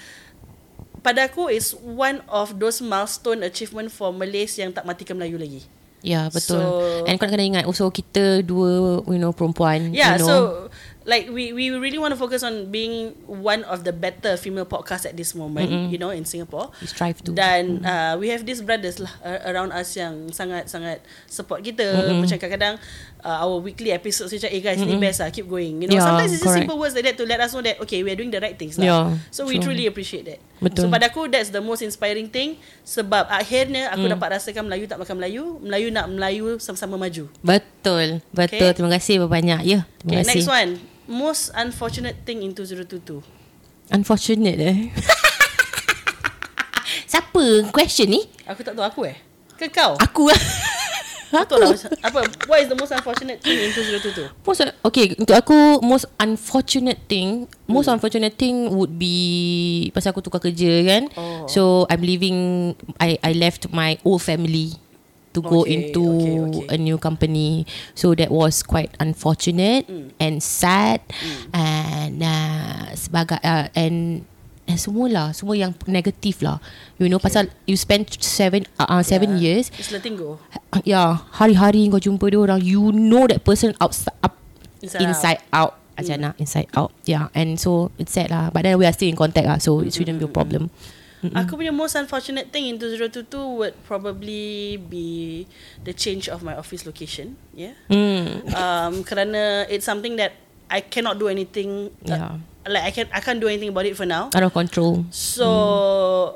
pada aku is one of those milestone achievement for Malays yang tak mati ke Melayu lagi Ya betul So- And kau kena ingat Also kita dua You know perempuan Yeah, you know. so like we we really want to focus on being one of the better female podcasts at this moment, Mm-mm. you know, in Singapore. We strive to Dan uh, we have these brothers lah around us yang sangat-sangat support kita. Mm-mm. Macam kadang-kadang uh, our weekly episodes macam, eh guys, ni Mm-mm. best lah, keep going. You know, Yeah, sometimes it's just simple words like that to let us know that, okay, we are doing the right things lah. Yeah, so we true. truly appreciate that. Betul. So pada aku, that's the most inspiring thing. Sebab akhirnya aku Mm. dapat rasakan Melayu tak makan Melayu. Melayu nak Melayu sama-sama maju. Betul Betul Okay. Terima kasih banyak Ya terima Okay, kasih next one. Most unfortunate thing in 2022. Unfortunate eh. Siapa question ni? Aku tak tahu aku eh. Ke kau? Aku lah. Betul lah. Apa? What is the most unfortunate thing in 2022? Most okay untuk aku most unfortunate thing, most unfortunate thing would be pasal aku tukar kerja kan. Oh. So I'm leaving I I left my old family to go Okay, into okay, okay. a new company. So that was quite unfortunate and sad and uh, sebagai uh, and and semua lah semua yang negatif lah you know pasal you spend seven uh, uh, seven Yeah. years Just letting go. Ya, hari-hari kau jumpa dia orang, you know that person outside, up, Inside inside, out. Ajana, inside out. Yeah, and so it's sad lah. But then we are still in contact lah, so it shouldn't be a problem. Aku punya most unfortunate thing in 2022 would probably be the change of my office location. Yeah. Hmm. Um, kerana it's something that I cannot do anything. uh, Yeah. Like I can I can't do anything about it for now. Out of control. So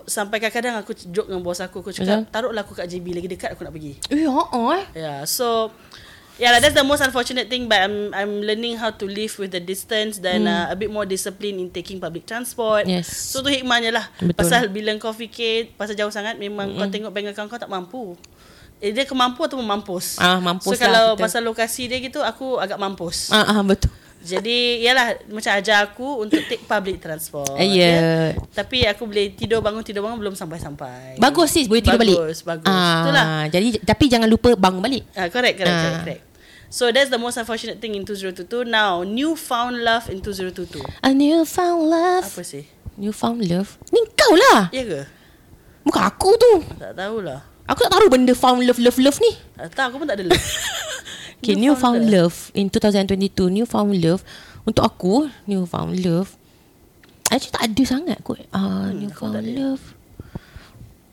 sampai kadang-kadang aku joke dengan bos aku aku cakap Betul. taruhlah aku kat JB lagi dekat aku nak pergi. Eh, oh, eh. Yeah, so yeah, like, that's the most unfortunate thing. But I'm I'm learning how to live with the distance dan uh, a bit more discipline in taking public transport. Hmm. Yes. So tu hikmahnya lah. Betul. Pasal bila kau fikir pasal jauh sangat memang kau tengok bank account kau tak mampu. Eh, dia kemampu atau mampus? Ah, mampus So lah kalau kita. pasal lokasi dia gitu aku agak mampus. Ah, ah, betul. Jadi yalah macam ajar aku untuk take public transport. Eh, ya. Tapi aku boleh tidur bangun tidur bangun belum sampai-sampai. Bagus sis, boleh tidur balik. Bagus, bagus. Ah, Itulah. Jadi, tapi jangan lupa bangun balik. Ah, correct, correct, Ah. correct, correct. So that's the most unfortunate thing in 2022. Now, newfound love in 2022. A newfound love. Apa sih? Newfound love. Ni kau lah. Ya ke? Bukan aku tu. Tak tahulah. Aku tak tahu benda found love, love, love ni. Tak tahu, aku pun tak ada love. Okay, Newfound newfound love. in 2022, newfound love untuk aku, newfound love. Actually tak ada sangat kot. Ah, Hmm, newfound love.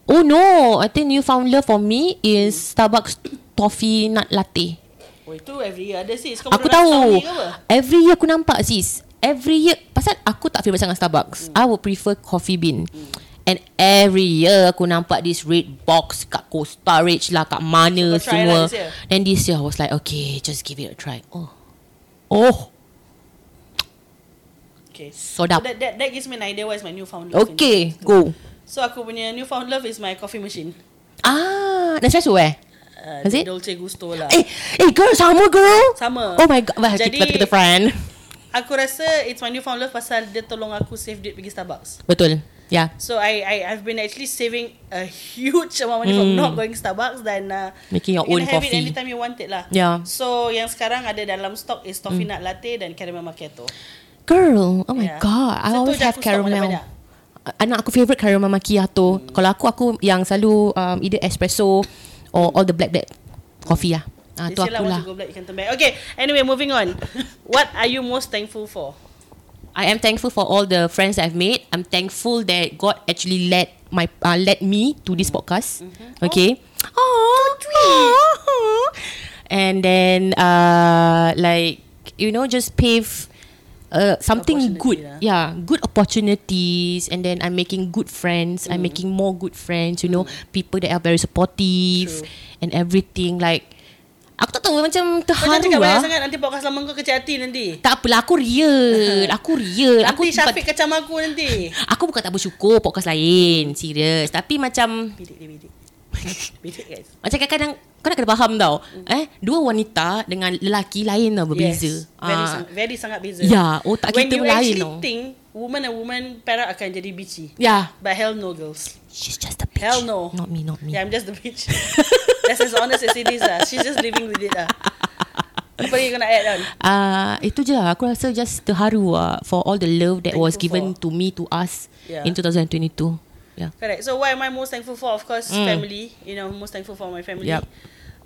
Oh no, I think newfound love for me is Starbucks toffee nut latte. Oh, itu every year ada sis. Kau Aku tahu. Every year aku nampak sis. Every year pasal aku tak favourite sangat Starbucks. Hmm. I would prefer coffee bean. And every year aku nampak this red box kat Cold Storage lah kat mana So, try semua. lah this? Then this year I was like okay, just give it a try. Oh. Oh, Okay. Sedap. So that, that, that gives me an idea what is my newfound love. okay, 2022. go. So aku punya newfound love is my coffee machine. Ah, Nespresso eh? Uh, Is it? Dolce Gusto lah. Eh, eh girl, sama girl. Sama. Oh my god, Wah, Jadi- kita kita friend. Aku rasa it's my newfound love pasal dia tolong aku save duit pergi Starbucks. Betul. Yeah. So I I I've been actually saving a huge amount of money from not going Starbucks dan uh, Hmm. Making your you own have coffee. it anytime you want it lah. Yeah. So yang sekarang ada dalam stock is toffee Hmm. nut latte dan caramel macchiato. Girl, oh my Yeah. god, I Satu always have caramel. Anak aku favourite caramel macchiato. Hmm. Kalau aku aku yang selalu um, either espresso or all the black black coffee lah. Ah They tu aku lah. Okay, anyway moving on. What are you most thankful for? I am thankful for all the friends I've made. I'm thankful that God actually led my uh, led me to this podcast. Mm-hmm. Okay. Oh, sweet. And then uh like you know just pave uh, something good. lah. Yeah, good opportunities and then I'm making good friends. I'm Mm. making more good friends, you know, people that are very supportive True. and everything like aku tak tahu macam Kau terharu cakap banyak lah. sangat nanti podcast lama kau kecil hati nanti. Tak apalah aku real. Aku real. Aku Nanti Syafiq kacam aku nanti. Aku bukan tak bersyukur podcast lain Serius Tapi macam Bidik dia bidik. Bidik guys. Macam kadang-kadang Kau nak kena faham tau Eh Dua wanita Dengan lelaki lain tau Berbeza Yes. Very, sang, very sangat beza. Ya Otak When kita you lain actually tau think woman and woman pair up akan jadi bitchy. Ya But hell no girls. She's just a bitch Hell no. Not me Not me Yeah, I'm just the bitch. That's as honest as it is lah. She's just living with it lah. Apa lagi kau nak add on? Ah, Itu je lah Aku rasa just terharu lah For all the love That was Thankful given for. to me To us Yeah. In 2022 Yeah Correct. So what am I most thankful for? Of course, family. You know, most thankful for my family. Mm.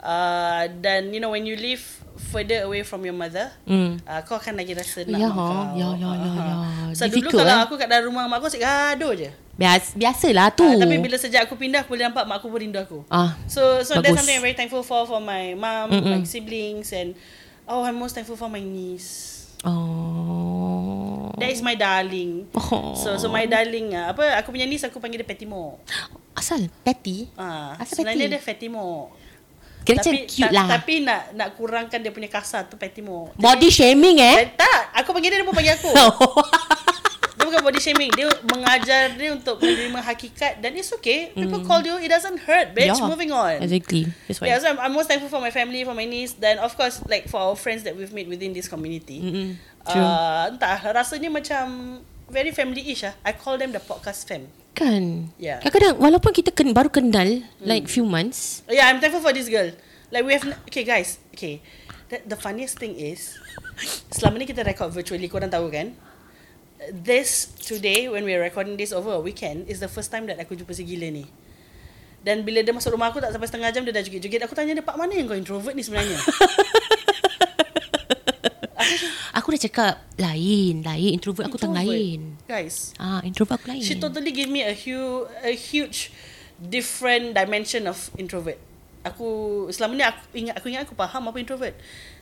Uh, dan you know when you live further away from your mother, Mm. uh, kau akan lagi rasa nak Ya, mak kau. ya, ya, ya, ya. So dulu Difficult, kalau eh? aku kat dalam rumah mak aku asyik gaduh je. Bias, Biasalah tu Uh, tapi bila sejak aku pindah aku boleh nampak mak aku pun rindu aku. ah, So so that's Bagus. something I'm very thankful for for my mom, Mm-mm. my siblings and oh I'm most thankful for my niece. Oh That is my darling. Oh. So so my darling ah, apa aku punya niece aku panggil dia Petimo. Asal Patty Ah, Asal sebenarnya Petty? dia Fatimo. Kira macam cute ta- lah Tapi nak nak kurangkan dia punya kasar tu Petimo. Body shaming eh Eh, tak, Aku panggil dia, dia pun panggil aku. Dia bukan body shaming. Dia mengajar dia untuk menerima hakikat dan it's okay. People call you, it doesn't hurt, bitch. Yeah. Moving on. Exactly. That's why. Yeah, so I'm, I'm most thankful for my family, for my niece, then of course like for our friends that we've made within this community. Mm-mm. True. Uh, entah, rasanya macam very family-ish ah. I call them the podcast fam. Kan Yeah. Kadang-kadang Walaupun kita ken, baru kenal Like few months Yeah, I'm thankful for this girl. Like we have n- okay guys, okay. The, the funniest thing is selama ni kita record virtually korang tahu kan? This today when we're recording this over a weekend is the first time that aku jumpa si gila ni. Dan bila dia masuk rumah aku tak sampai setengah jam dia dah joget-joget. Aku tanya dia, "Pak mana yang kau introvert ni sebenarnya?" Aku dah cakap Lain Lain Introvert aku tak Introvert. lain Guys, Ah, Introvert aku lain she totally give me a huge a huge different dimension of introvert. Aku selama ni aku ingat aku ingat aku faham apa introvert.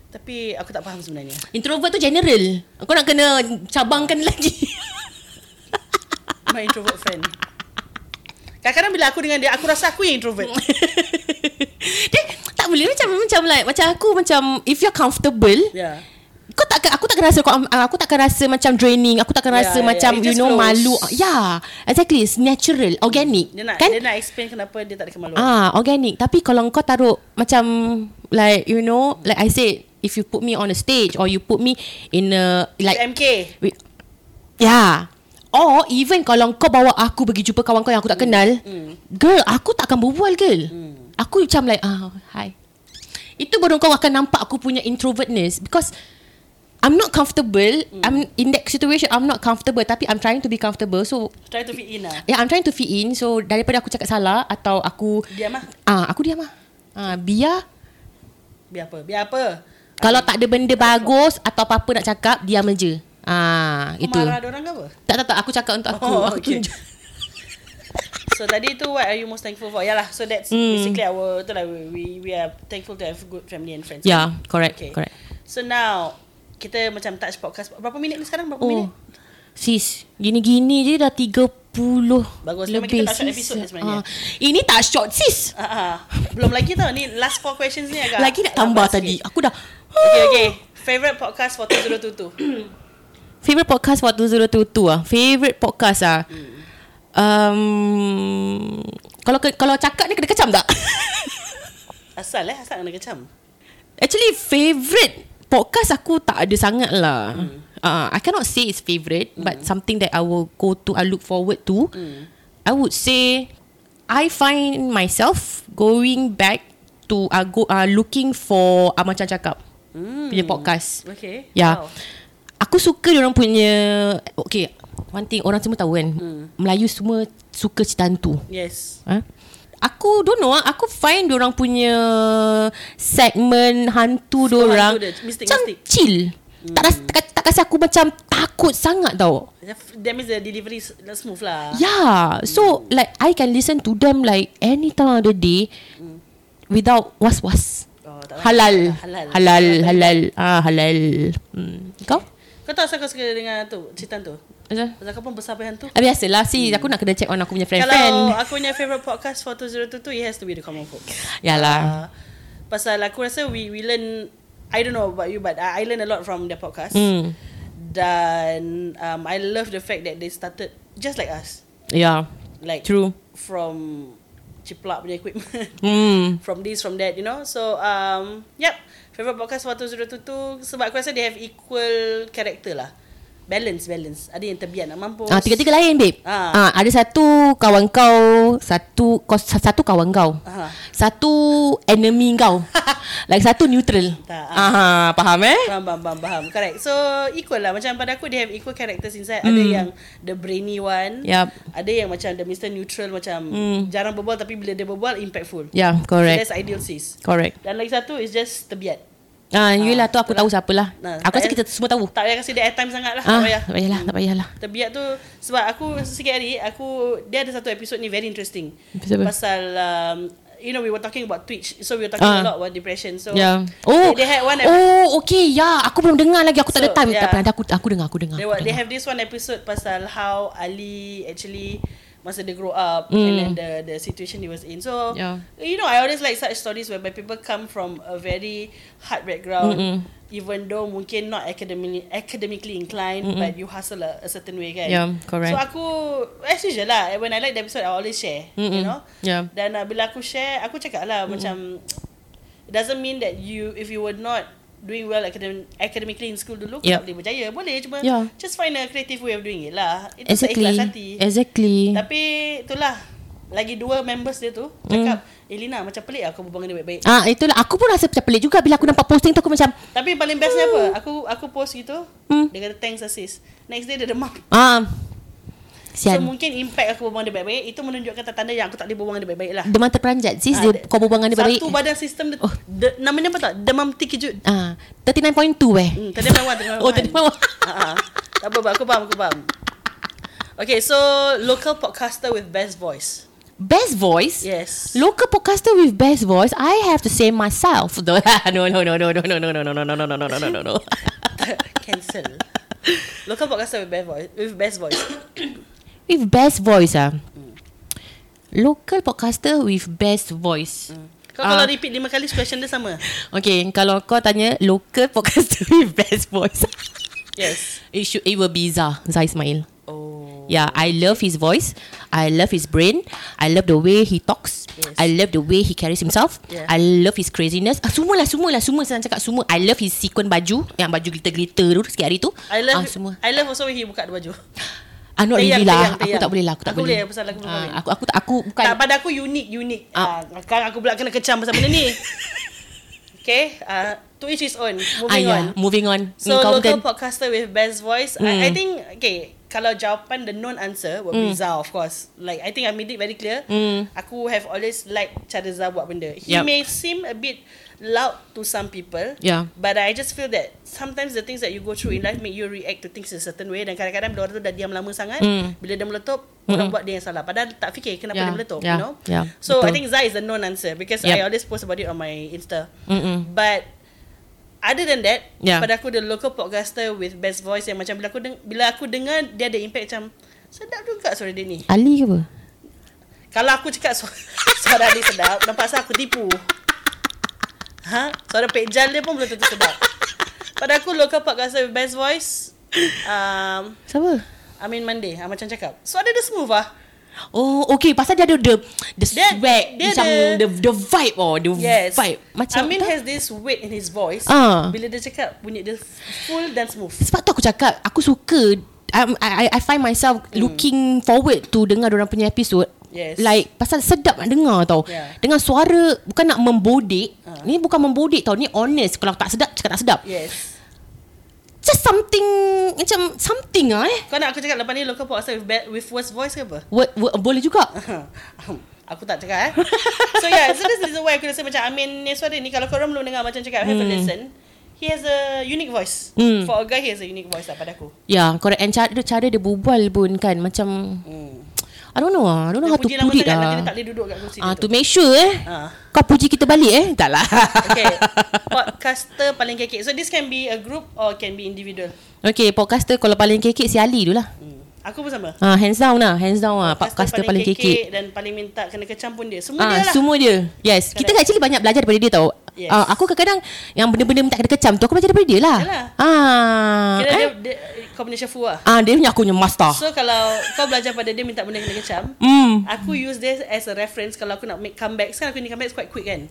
Tapi aku tak faham sebenarnya. Introvert tu general Kau nak kena Cabangkan lagi My introvert friend. Kadang-kadang bila aku dengan dia, aku rasa aku yang introvert. Dia tak boleh Macam Macam like Macam aku macam If you're comfortable yeah. Kau tak aku takkan rasa kau aku takkan rasa macam draining aku takkan Yeah, rasa yeah, macam it you know flows. malu yeah exactly it's natural organic Dia nak kan dia nak explain kenapa dia tak ada kemaluan. ah organic tapi kalau kau taruh macam like you know like I said if you put me on a stage or you put me in a like UMK. Wait. Yeah. Or even kalau kau bawa aku pergi jumpa kawan kau yang aku tak kenal, girl, aku tak akan berbual, girl. Aku macam like, ah, hi. Itu baru kau akan nampak aku punya introvertness because I'm not comfortable. I'm in that situation. I'm not comfortable. Tapi I'm trying to be comfortable. So Try to fit in lah. yeah, I'm trying to fit in. So daripada aku cakap salah atau aku Diam lah. ah aku diam ah. Ah biar Biar apa? Biar apa? kalau tak ada benda bagus atau apa-apa nak cakap, diam je. Ah itu. marah orang ke apa? Tak tak tak aku cakap untuk aku. Oh, aku okay. tunjuk. So tadi tu what are you most thankful for? Yalah, so that's Hmm. basically our tu lah we, we we are thankful to have good family and friends. Yeah, correct, Okay. correct. So now kita macam touch podcast. Berapa minit ni sekarang? Berapa Oh, minit? sis, gini-gini je dah 30 Bagus, memang lebih. kita tak short episode sebenarnya. Ah, ini tak short sis. Ah, ah. Belum lagi tau ni last four questions ni agak Lagi nak tambah tadi. sikit. Aku dah Okay, okay. Favorite podcast for 2022? Favorite podcast for 2022 ah. Favorite podcast ah. Um, kalau kalau cakap ni kena kecam tak? Asal eh, asal kena kecam. Actually favorite podcast aku tak ada sangat lah. Uh, I cannot say it's favorite but something that I will go to I look forward to. I would say I find myself going back to uh, go uh, looking for uh, macam cakap punya podcast. Okay. Ya. Wow. Aku suka orang punya okay one thing orang semua tahu kan Melayu semua suka cerita hantu. Yes. Ha? Aku don't know ah, Aku find orang punya Segmen hantu orang dia, mistik, Macam chill. Tak, ras, tak, tak kasi aku macam Takut sangat tau. That means the delivery smooth lah. Yeah So like I can listen to them Like any time of the day Without was-was. Oh, tak Halal. Halal. Halal Halal. ah, Halal. Hmm. Kau? Kau tahu asal kau suka dengan tu, cerita tu? Macam? Pasal kau pun besar pada hantu. Ah, Biasalah si Aku nak kena check on aku punya Kalau friend-friend aku punya favourite podcast for 2022, it has to be The Common Folk. Yalah Uh, pasal aku rasa we we learn I don't know about you but I, I learn a lot from their podcast. hmm. Dan um, I love the fact that they started just like us. Yeah Like True from ciplak punya equipment. hmm. from this from that you know. So um yep, favorite podcast for 2022 sebab aku rasa they have equal character lah. Balance balance. Ada yang terbiat nak mampus. Ah, tiga-tiga lain babe. Ah. Ah. ada satu kawan kau, satu kau satu kawan kau. Aha. Satu enemy kau. like satu neutral. Tak, Ah, faham eh? Faham, faham, faham, faham. Correct. So, equal lah. Macam pada aku, they have equal characters inside. Ada yang the brainy one. Yup. Ada yang macam the Mr. Neutral, macam jarang berbual tapi bila dia berbual, impactful. Yeah, So, correct. that's ideal sis. Correct. Dan lagi satu is just terbiat. Ah, yelah tu aku tahu siapa lah. Nah, Aku rasa kita semua tahu. Tak payah kasi dia airtime sangat lah. Ah, tak payah. tak payahlah, tak payahlah. Terbiat tu sebab aku sikit hari aku dia ada satu episod ni very interesting. Pasal apa? Pasal um, you know we were talking about Twitch. So we were talking Ah. a lot about depression. So Yeah. Oh, they, they had one ep- oh, okay, ya. Yeah. Aku belum dengar lagi. Aku tak ada So, time. yeah. Tak apa, nanti aku aku dengar, aku dengar. They, Aku they dengar. have this one episode pasal how Ali actually masa dia grow up and then the the situation he was in. So Yeah. you know, I always like such stories whereby people come from a very hard background, Mm-mm. even though mungkin not academically academically inclined, but you hustle a, a certain way, kan? Yeah, correct. So aku as usual lah. When I like the episode, I always share. You Mm-mm. know. Yeah. Dan uh, bila aku share, aku cakap lah macam it doesn't mean that you if you were not doing well academ- academically in school dulu Yep. boleh berjaya. Boleh cuma Yeah. just find a creative way of doing it lah. Itu Exactly. seikhlas hati. Exactly. Tapi itulah lagi dua members dia tu cakap Elina macam pelik kau berbual dengan dia baik-baik. Ah itulah aku pun rasa macam pelik juga bila aku nampak posting tu aku macam Tapi paling bestnya apa? Aku aku post gitu. Hmm. Dia kata thanks assist. Next day dia demam. ah So sian. mungkin impact aku berbual dengan dia baik-baik itu menunjukkan tanda yang aku tak boleh berbual dengan dia baik-baik lah. Demam terperanjat sis Ah, dia kau berbual dengan dia baik. Satu badan sistem dia, oh. de, namanya apa tak? Demam terkejut. Ah 39.2 eh. Hmm, tadi memang tadi memang. Oh, tadi memang. Ha, ha. Tak apa, aku faham, aku faham. Okay, so local podcaster with best voice. Best voice? Yes. Local podcaster with best voice, I have to say myself. no, no, no, no, no, no, no, no, no, no, no, no, no, no, no, no, no. Cancel. Local podcaster with best voice. With best voice. With best voice ah. Local podcaster with best voice. Kau kalau Ah. repeat lima kali question dia sama. Okay, kalau kau tanya local podcaster with best voice, Yes. it should it will be Zah, Zah Ismail. Oh. Yeah, I love his voice. I love his brain. I love the way he talks. Yes. I love the way he carries himself. Yeah. I love his craziness. Ah, semua lah, semua lah, semua saya cakap semua. I love his sequin baju, yang baju glitter-glitter tu sikit hari tu. I love ah, semua. I love also when he buka the baju. Ah, not Teyang, really lah. teyang, Aku teyang. tak boleh lah, aku tak Aku boleh. boleh, pasal aku belum Ah, kahwin. aku aku tak aku bukan Tak pada aku unik unik. Ah, kan aku pula kena kecam pasal benda ni. Okay, uh, to each his own. ah, Moving yeah, on. moving on. So Kau local bukan- podcaster with best voice, I, Mm. I think okay. Kalau jawapan the known answer would be Zah of course. Like I think I made it very clear. Mm. Aku have always liked cara Zah buat benda. He Yup. may seem a bit loud to some people. Yeah. But I just feel that sometimes the things that you go through in life make you react to things in a certain way dan kadang-kadang bila orang tu dah diam lama sangat, Mm. bila dia meletup, orang buat dia yang salah. Padahal tak fikir kenapa Yeah, dia meletup, yeah, you know. yeah, So I betul. think Zah is the known answer because Yup. I always post about it on my Insta. Mm-mm. But other than that, Yeah. pada aku the local podcaster with best voice yang macam bila aku deng- bila aku dengar dia ada impact macam sedap juga suara dia ni. Ali ke apa? Kalau aku cakap suara, suara dia sedap, nampak saya aku tipu. Ha? Suara pejal dia pun belum tentu sedap. Pada aku local podcaster with best voice um, Siapa? Amin Monday ha, Macam cakap Suara dia smooth lah Oh, okay. Pasal dia ada the the Dia- swag, dia macam ada- the the vibe oh, the Yes vibe. Macam Amin apa? has this weight in his voice Ah. Bila dia cakap Bunyi dia full dan smooth Sebab tu aku cakap Aku suka um, I, I find myself looking forward to dengar orang punya episode. Yes. Like pasal sedap nak dengar tau. Yeah. Dengan suara bukan nak membodek. Ah. Ni bukan membodek tau. Ni honest. Kalau tak sedap cakap tak sedap. Yes Just something macam something ah eh. Kau nak aku cakap lepas ni Local podcaster with, bad, with worst voice ke apa? Word, word, boleh juga. aku tak cakap eh So yeah So that's the reason why Aku rasa macam Amin ni suara ni Kalau korang belum dengar Macam cakap Have a listen He has a unique voice Hmm. For a guy He has a unique voice lah pada aku Ya, yeah, correct. And cara, cara dia berbual pun kan macam hmm. I don't know ah. I don't know Dia how to put it sangat Nanti dia lah. tak boleh duduk kat kursi Ah, to tu make sure eh. Ah. Kau puji kita balik eh? Tak lah. Okay Podcaster paling kekek So this can be a group Or can be individual Okay, podcaster kalau paling kekek si Ali tu lah. hmm. Aku pun sama Ah, hands down lah, hands down lah. Podcaster paling kekek. Dan paling minta Kena kecam pun dia Semua Ah, dia lah semua dia. Yes, kita Correct. actually banyak belajar daripada dia tau. Yes. Ah, aku kadang-kadang yang benda-benda minta kena kecam tu aku belajar daripada dia lah. Yalah. Ah. Kira eh? dia, dia Combination full lah Ah, dia punya aku punya master. So kalau Kau belajar pada dia Minta benda kena kecam Hmm. Aku use this as a reference kalau aku nak make comeback. Sekarang aku ni comeback quite quick kan.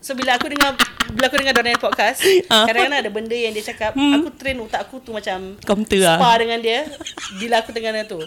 So bila aku dengar bila aku dengar Dorian podcast, Ah. kadang-kadang ada benda yang dia cakap, aku train otak aku tu macam Komputer lah. spa dengan dia bila aku dengar tu.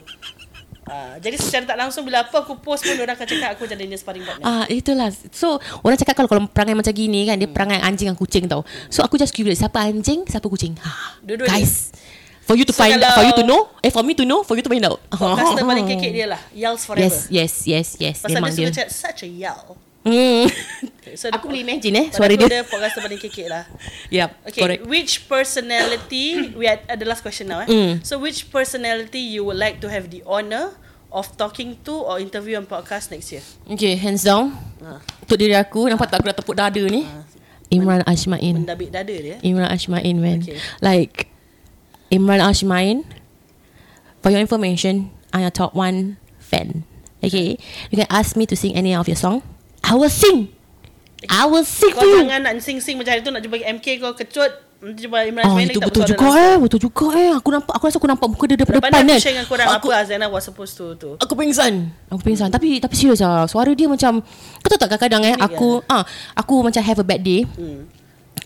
Uh, jadi secara tak langsung bila apa aku post pun orang akan cakap aku jadi dia sparring partner. Ah, itulah. So, orang cakap kalau kalau perangai macam gini kan, dia perangai anjing dan kucing tau. So, aku just curious, siapa anjing, siapa kucing? Ha. Dua-dua Guys, for you to So, find kalau- for you to know, eh for me to know, for you to find out. Podcaster paling kekek dia lah. Yells forever. Yes, yes, yes, yes. Pasal memang dia dia. suka cakap such a yell. Hmm. Okay, so Aku boleh imagine eh, pada suara dia. dia podcaster paling kekek lah. Yep, Okay, correct. which personality we had uh, the last question now eh. Mm. So which personality you would like to have the honor of talking to or interview on podcast next year? Okay, hands down. Ha. Untuk diri aku, nampak tak aku dah tepuk dada ni? Imran Ashmain. Mendabik dada dia. Imran Ashmain, man. Okay. Like, Imran Ashmain, for your information, I am top one fan. Okay, you can ask me to sing any of your song. I will sing. I will sing Kau for you. jangan nak sing-sing macam hari tu nak jumpa MK kau kecut. Nanti jumpa Imran Oh itu betul juga eh Betul juga eh Aku nampak Aku rasa aku nampak muka dia daripada depan ni kan aku share dengan korang aku, apa Azana was supposed to tu. Aku pingsan Aku pingsan Tapi tapi serius lah Suara dia macam Kau tahu tak kadang-kadang eh Aku ah Aku macam have a bad day Hmm.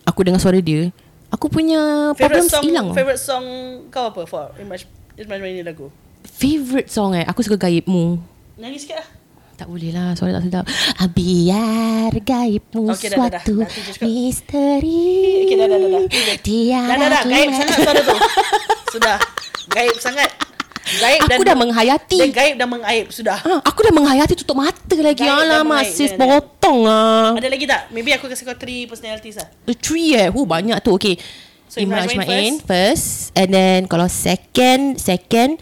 Aku dengar suara dia Aku punya Favorite Problems song hilang favorite song kau apa for Imran Imran Ismail ni lagu? Favorite song eh Aku suka Gaibmu Nyanyi sikit lah. Tak boleh lah Suara tak sedap Ah, Biar gaibmu Okey, dah, dah, dah. suatu Dah, je cakap. Misteri Okey, dah, dah, dah, dah. Tiada Dah dah dah gaib sangat suara tu. Sudah. Gaib sangat. Gaib Aku dan dah menghayati Dia gaib dan mengaib sudah. Ah, Aku dah menghayati tutup mata lagi Gaib dan Alamak sis potong lah Ada lagi tak? Maybe aku kasi kau three personalities lah. The three eh Huh banyak tu Okay So, Imran Ajmain first. And then Kalau second Second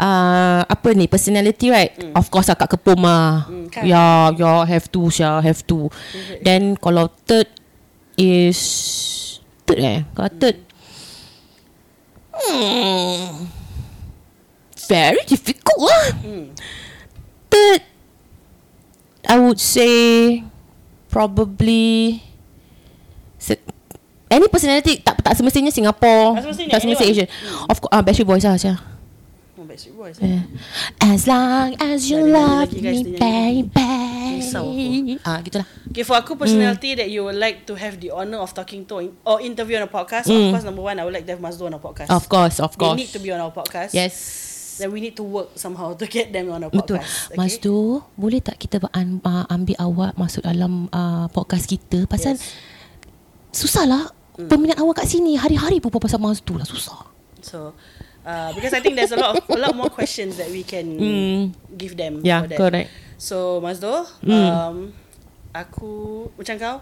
uh, Apa ni Personality right? Of course Akak Kepom lah Hmm, kan? Ya Ya have to Syah Have to. Then kalau third Is Third eh? Kalau third hmm. Very difficult lah. Hmm. Third I would say Probably se- Any personality Tak tak semestinya Singapore. Tak semestinya, Tak semestinya Asian. Anyone. Of course uh, Backstreet Boys lah Syah Boys. Yeah. As long as you love lagi, guys, me, dia nyanyi baby. Risau Ah, gitulah. Okay, for aku personality that you would like to have the honor of talking to in- or interview on a podcast, of Mm. course, number one, I would like to have Mazdo on a podcast. Of course, of They course. need to be on our podcast. Yes. Then we need to work somehow to get them on our Betul. podcast. Mas Tu, boleh tak kita an, uh, ambil awak masuk dalam uh, podcast kita pasal Yes. susah lah peminat awak kat sini hari-hari berbual pasal Mas Tu lah susah. So, uh, because I think there's a lot of a lot more questions that we can Mm. give them. Yeah, correct. So, Mazdo, um, aku macam kau,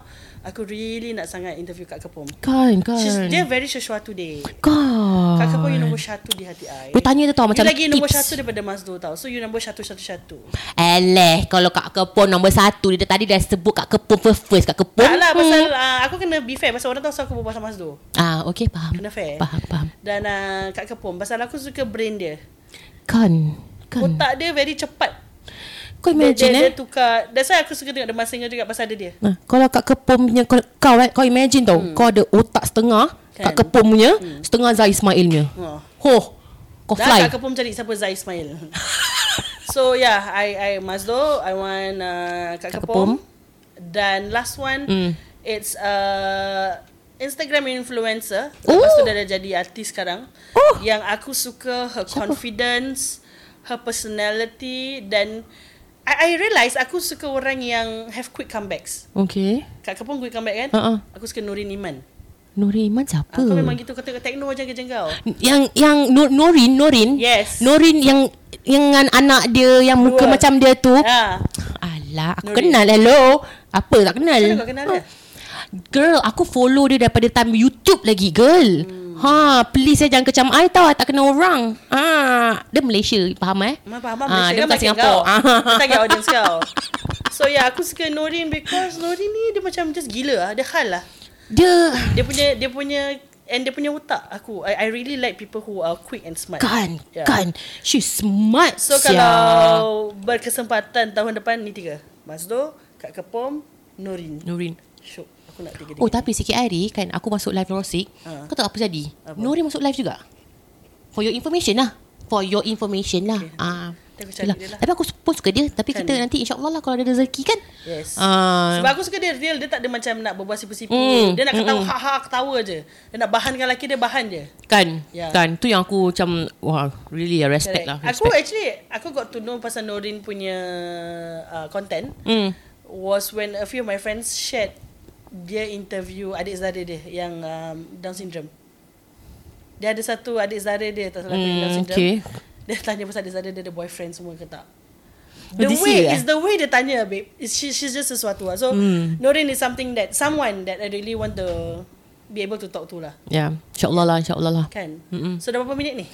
aku really nak sangat interview Kak Kepom. Kan, kan. She's, dia very sesuatu dia. kan. Kak Kepom you nombor satu di hati I. Boleh tanya dia tau macam you lagi nombor tips. satu daripada Mazdo tau. So you nombor satu satu satu. Eleh, kalau Kak Kepon nombor satu dia tadi dah sebut Kak Kepon first first Kak Kepon. Tak lah pasal uh, aku kena be fair pasal orang tahu aku berbual pasal Mazdo. Ah, okey faham. Kena fair. Faham, faham. Dan uh, Kak Kepom pasal aku suka brain dia. Kan. Kan. Otak dia very cepat. Kau Dia, imagine dia, eh. dia tukar. That's why aku suka tengok The Mask Singer juga pasal ada dia. Nah, kalau kat kepom punya kau, kau eh, kau imagine tau, hmm. kau ada otak setengah Kan. kat kepom punya, hmm. setengah Zai Ismailnya. Oh. Ho, kau Dah fly. Kak Kepom cari siapa Zai Ismail. so yeah, I I Mazdo, I want uh, Kak, Kak Kepom. Kepom. Dan last one, Hmm. it's uh, Instagram influencer. Oh. Lepas tu dia dah jadi artis sekarang. Oh. Yang aku suka her confidence, her personality dan I, I realise aku suka orang yang have quick comebacks. Okay. Kak Kepom quick comeback kan? Uh-uh. Aku suka Nurin Iman. Nuri Iman siapa? Aku memang gitu tengok techno macam kerja kau. Yang yang Nur, Nurin, Nurin. Yes. Nurin yang yang dengan anak dia yang muka Dua. macam dia tu. Ha. Alah, aku Nurin. kenal hello. Apa tak kenal? Kau kenal dia? Girl, aku follow dia daripada time YouTube lagi, girl. Hmm. Ha, please eh jangan kecam I tau, I tak kenal orang. Ha, dia Malaysia, faham eh? Memang faham Ah, Malaysia dia kan bukan Singapore. kau. Ah. Dia target audience kau. So yeah, aku suka Norin because Norin ni dia macam just gila lah. Dia hal lah. Dia Dia punya dia punya and dia punya otak aku. I, I really like people who are quick and smart. kan, Yeah. kan. She's smart. So sia. kalau berkesempatan tahun depan ni tiga. Masdo, Kak Kepom, Norin. Nurin. Syuk. Aku nak tiga dia. Oh tapi sikit hari kan aku masuk live Rosik. Ha. Kau tahu apa jadi? Apa? Nurin masuk live juga. For your information lah. For your information lah. Okay. Ah. Aku cari itulah. dia lah. Tapi aku pun suka dia. Tapi Kan. kita nanti insyaAllah lah kalau ada rezeki kan. Yes. Ah. Sebab aku suka dia real Dia tak ada macam nak berbual sipu-sipu Hmm, Dia nak ketawa hmm, ha-ha ketawa je Dia nak bahankan lelaki dia bahan je Kan Ya. Kan Tu yang aku macam Wah really a respect Correct. lah Aku respect. actually Aku got to know pasal Norin punya uh, content Hmm. Was when a few of my friends shared Dia interview adik Zara dia Yang um, Down syndrome Dia ada satu adik Zara dia Tak salah yang Down syndrome okay. Dia tanya pasal adik Zara dia ada boyfriend semua ke tak Oh, The this way is the way dia tanya babe. It's, she, she's just sesuatu lah. So Hmm. Norin is something that someone that I really want to be able to talk to lah. Ya, insyaAllah lah, insyaAllah lah. Kan? Mm-mm. So dah berapa minit ni?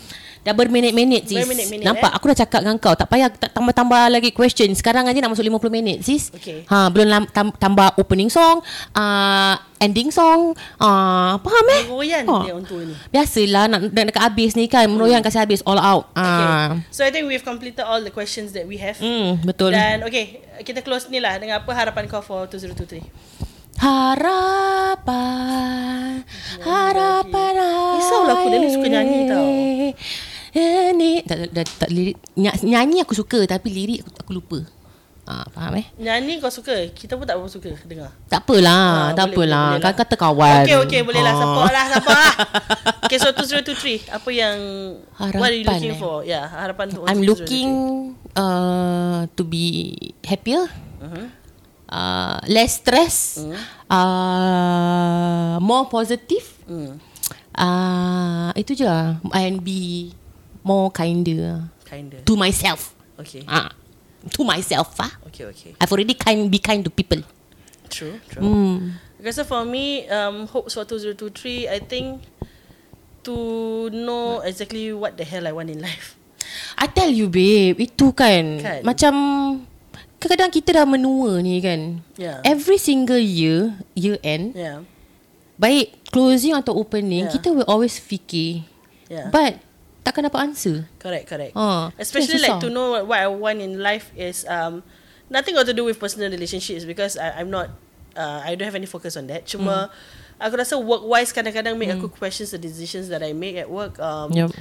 Dah berminit-minit sis. Berminit-minit, Nampak eh? aku dah cakap dengan kau. Tak payah tak tambah-tambah lagi question. Sekarang aja nak masuk 50 minit sis. Okay. Ha, belum tambah opening song, uh, ending song. Uh, faham eh? Meroyan Ha. dia untuk ni. Biasalah nak, nak dekat habis ni kan. Meroyan kasih habis all out. Okay. Ah. So I think we've completed all the questions that we have. Hmm, betul. Dan okay, kita close ni lah dengan apa harapan kau for 2023? Harapan Harapan Risaulah aku, dia ni suka nyanyi tau. Ini tak, tak, tak, lirik, ny- Nyanyi aku suka Tapi lirik aku, aku lupa ah, Faham eh Nyanyi kau suka? Kita pun tak berapa suka dengar. Tak apalah Ah, Tak boleh, apalah boleh Kan lah. kata kawan Okay, okay, boleh lah. Ah. Support lah, support lah. Okay, so 2023, apa yang, what are you Harapan, looking eh? for? Yeah, harapan untuk I'm 2023. looking uh, To be happier Uh-huh. uh, Less stress Mm. uh, More positive Hmm, uh, Itu je And be More kinder kinda. To myself Okay, Ah, to myself ah. okay, okay. I've already kind be kind to people. True, true. Okay, so for me, um, hopes for 2023, I think to know exactly what the hell I want in life. I tell you babe, itu kan, Kan? macam kadang-kadang kita dah menua ni kan. Yeah. Every single year, year end, Yeah, baik closing atau opening, Yeah. kita will always fikir. yeah. But takkan dapat answer. correct, correct. Ah, Especially like to know what, what I want in life is um, nothing got to do with personal relationships because I, I'm not, uh, I don't have any focus on that. Cuma Hmm. aku rasa work wise kadang-kadang make aku questions the decisions that I make at work. Um, Yup.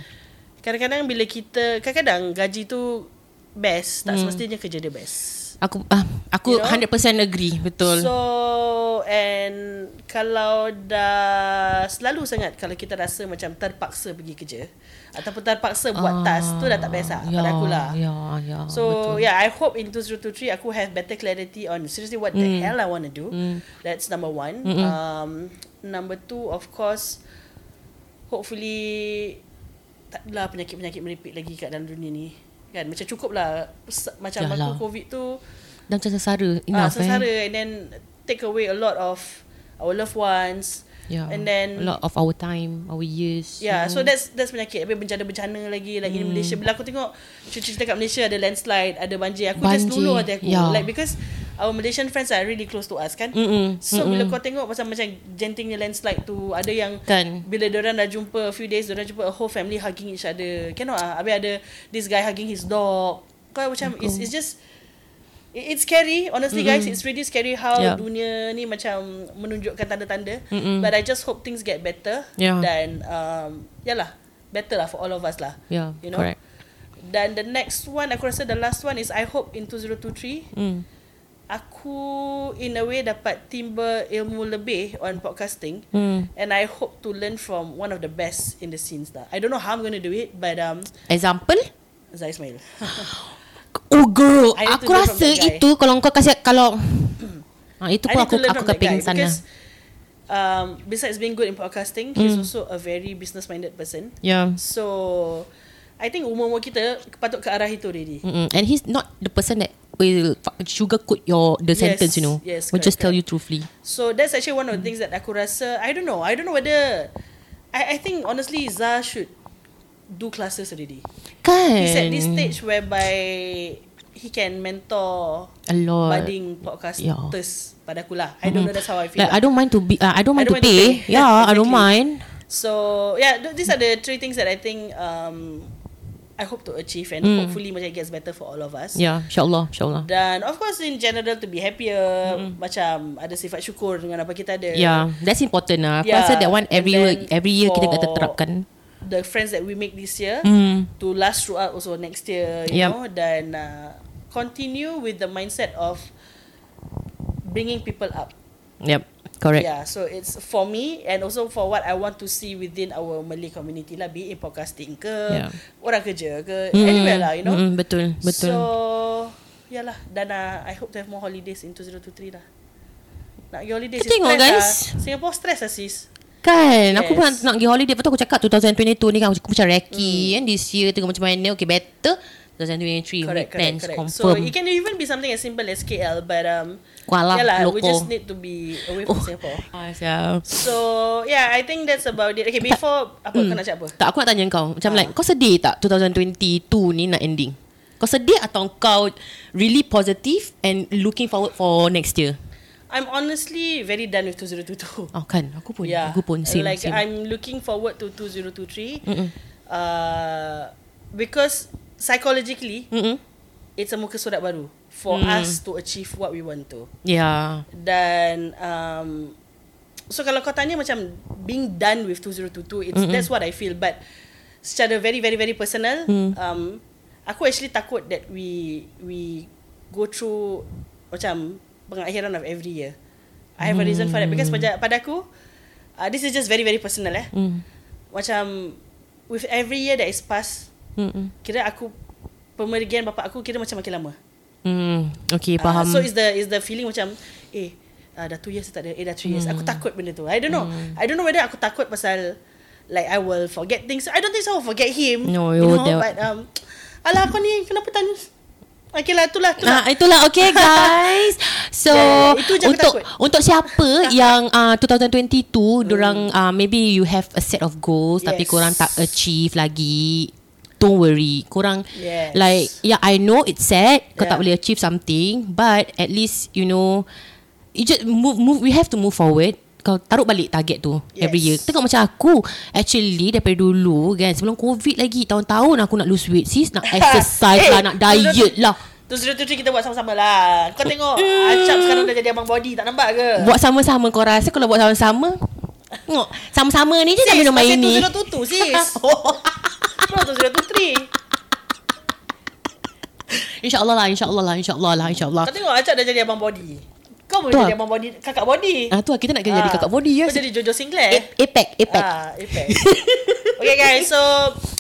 Kadang-kadang bila kita, kadang-kadang gaji tu best, Hmm. tak semestinya kerja dia best. Aku ah, aku You know? 100% agree, betul. So and kalau dah selalu sangat kalau kita rasa macam terpaksa pergi kerja ataupun terpaksa buat task tu dah tak biasa ya, pada aku lah. Ya, ya, So betul. yeah, I hope in 2023 aku have better clarity on seriously what the Mm. hell I want to do. That's number one. Um, number two, of course, hopefully tak adalah penyakit-penyakit meripik lagi kat dalam dunia ni. Kan macam cukup lah macam Yalah. aku covid tu Dan macam sesara, ah, enough sesara eh. and then take away a lot of our loved ones. Yeah. And then a lot of our time, our years. Yeah, you so know. that's that's penyakit. Habis bencana-bencana lagi like Hmm. in Malaysia. Bila aku tengok cerita-cerita kat Malaysia ada landslide, ada banjir. Aku just Banjir, dulu hati aku. yeah. Like because our Malaysian friends are really close to us kan. Mm-mm, So bila kau tengok macam macam gentingnya landslide tu, ada yang Kan. bila diorang dah jumpa a few days, diorang jumpa a whole family hugging each other. Cannot ah. Habis ada this guy hugging his dog. Kau macam it's, it's just It's scary Honestly guys It's really scary How Yeah. dunia ni Macam Menunjukkan tanda-tanda Mm-mm. But I just hope Things get better Yeah. Dan um, Yalah Better lah for all of us lah Yeah, You know correct. Dan the next one Aku rasa the last one Is I hope in 2023 Mm. Aku In a way dapat Timba ilmu lebih On podcasting Mm. And I hope to learn from One of the best In the scenes lah I don't know how I'm going to do it But um, Example? Zai Ismail Oh girl, I aku rasa itu kalau kau kasih kalau ah itu pun aku aku kepingin sana. Because um, Besides being good in podcasting He's also a very business minded person Yeah. So I think umur-umur kita Patut ke arah itu already Mm-mm. And he's not the person that will sugarcoat your the Yes, sentence, you know. yes, will just correct, tell you truthfully. So that's actually one of the things that aku rasa I don't know I don't know whether I, I think honestly Zah should Do classes already Kan? He's at this stage whereby He can mentor a lot. Budding podcasters Pada aku lah I don't know that's how I feel Like lah. I don't mind to be uh, I don't mind don't to mind to pay. pay. Yeah, I don't Exactly. mind. So yeah, th- these are the three things that I think um, I hope to achieve and Mm. hopefully macam it gets better for all of us. Yeah, insyaAllah, insyaAllah. Dan of course in general to be happier, macam ada sifat syukur dengan apa kita ada. Yeah, that's important lah. Aku Yeah, rasa that one every year, every year kita kata terapkan. The friends that we make this year Mm. to last throughout also next year, you Yep. know, dan uh, continue with the mindset of bringing people up. Yep, correct. Yeah, so it's for me and also for what I want to see within our Malay community lah, be it in podcasting ke, Yeah. orang kerja ke, Mm. anywhere lah, you know. Mm-mm, betul, betul. So, yalah, dan uh, I hope to have more holidays in 2023 lah. Nak pergi holidays Kita tengok, stress guys. Lah. Singapore stress lah sis. Kan Aku pun Yes. nak, nak pergi holiday Lepas tu aku cakap 2022 ni kan Aku macam Reiki mm. kan This year tengok macam mana Okay better 2023 we Correct, correct, plans correct. confirm. So it can even be something as simple as KL, but um, Kuala yeah lah, we just need to be away from Singapore. Ah. So yeah, I think that's about it. Okay, before apa kau nak cakap apa? Tak, aku nak tanya kau. Macam Ah. like, kau sedih tak 2022 ni nak ending? Kau sedih atau kau really positive and looking forward for next year? I'm honestly very done with 2022. Oh kan, aku pun. Yeah, Aku pun same. like same. I'm looking forward to 2023. Mm-mm. Uh, because psychologically, Mm-mm. it's a muka surat baru for Mm. us to achieve what we want to. Yeah. Dan um, so kalau kau tanya macam being done with 2022, it's Mm-mm. that's what I feel. But secara very very very personal, Mm. um, aku actually takut that we we go through macam pengakhiran of every year. I have a reason for that because pada pada aku, uh, this is just very very personal eh. Mm. Macam with every year that is passed, Mm-mm. kira aku pemergian bapa aku kira macam makin lama. Mm. Okay, Ah, faham. so is the is the feeling macam eh uh, dah 2 years tak ada eh dah 3 years. Aku takut benda tu. I don't know. I don't know whether aku takut pasal like I will forget things. I don't think so I will forget him. No, you you know, don't. but um alah kau ni kenapa tanya Okay lah itulah itulah. Ah, itulah okay guys. So Yeah, itu je aku untuk untuk siapa yang uh, 2022 dorang uh, maybe you have a set of goals tapi Yes. korang tak achieve lagi. Don't worry. Korang Yes. like yeah I know it's sad kau Yeah. tak boleh achieve something but at least you know you just move move we have to move forward. Kau taruh balik target tu yes. every year. Tengok macam aku Actually daripada dulu kan Sebelum covid lagi Tahun-tahun aku nak lose weight Sis nak exercise Eh, lah Nak diet lah Tu sudah tu kita buat sama-sama lah. Kau tengok Acap sekarang dah jadi abang body tak nampak ke? Buat sama-sama kau rasa Kalau buat sama-sama Tengok Sama-sama ni je dah minum air ni Sis, tu tutu sis. Bro, tu sudah tutri. InsyaAllah lah InsyaAllah lah InsyaAllah lah InsyaAllah Kau tengok Acap dah jadi abang body. Kau boleh jadi abang body, kakak body. Ah tu lah kita nak kena jadi kakak body ya. Kau jadi Jojo Sinclair. A- Apex Apex Ah, Apex. okay guys, so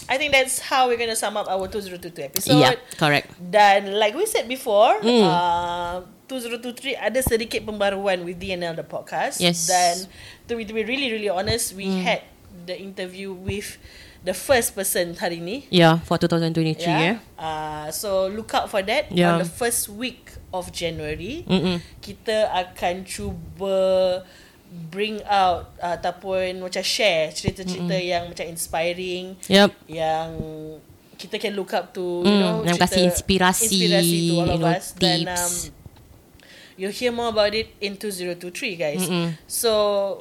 I think that's how we're gonna sum up our 2022 episode. Yeah correct Dan like we said before, Mm. uh, 2023 ada sedikit pembaruan with DNL the podcast. Yes. Mm. Dan to be, to be really really honest, we had the interview with the first person hari ni. Yeah for 2023 ya Yeah. Uh, so look out for that Yeah. on the first week of January. Mm-mm. Kita akan cuba bring out uh, ataupun macam share cerita-cerita yang macam inspiring Yep yang kita can look up to you Mm, know yang cerita- kasih inspirasi, inspirasi to all you of know, us dan tips. um, you'll hear more about it in 2023 guys Mm-mm. so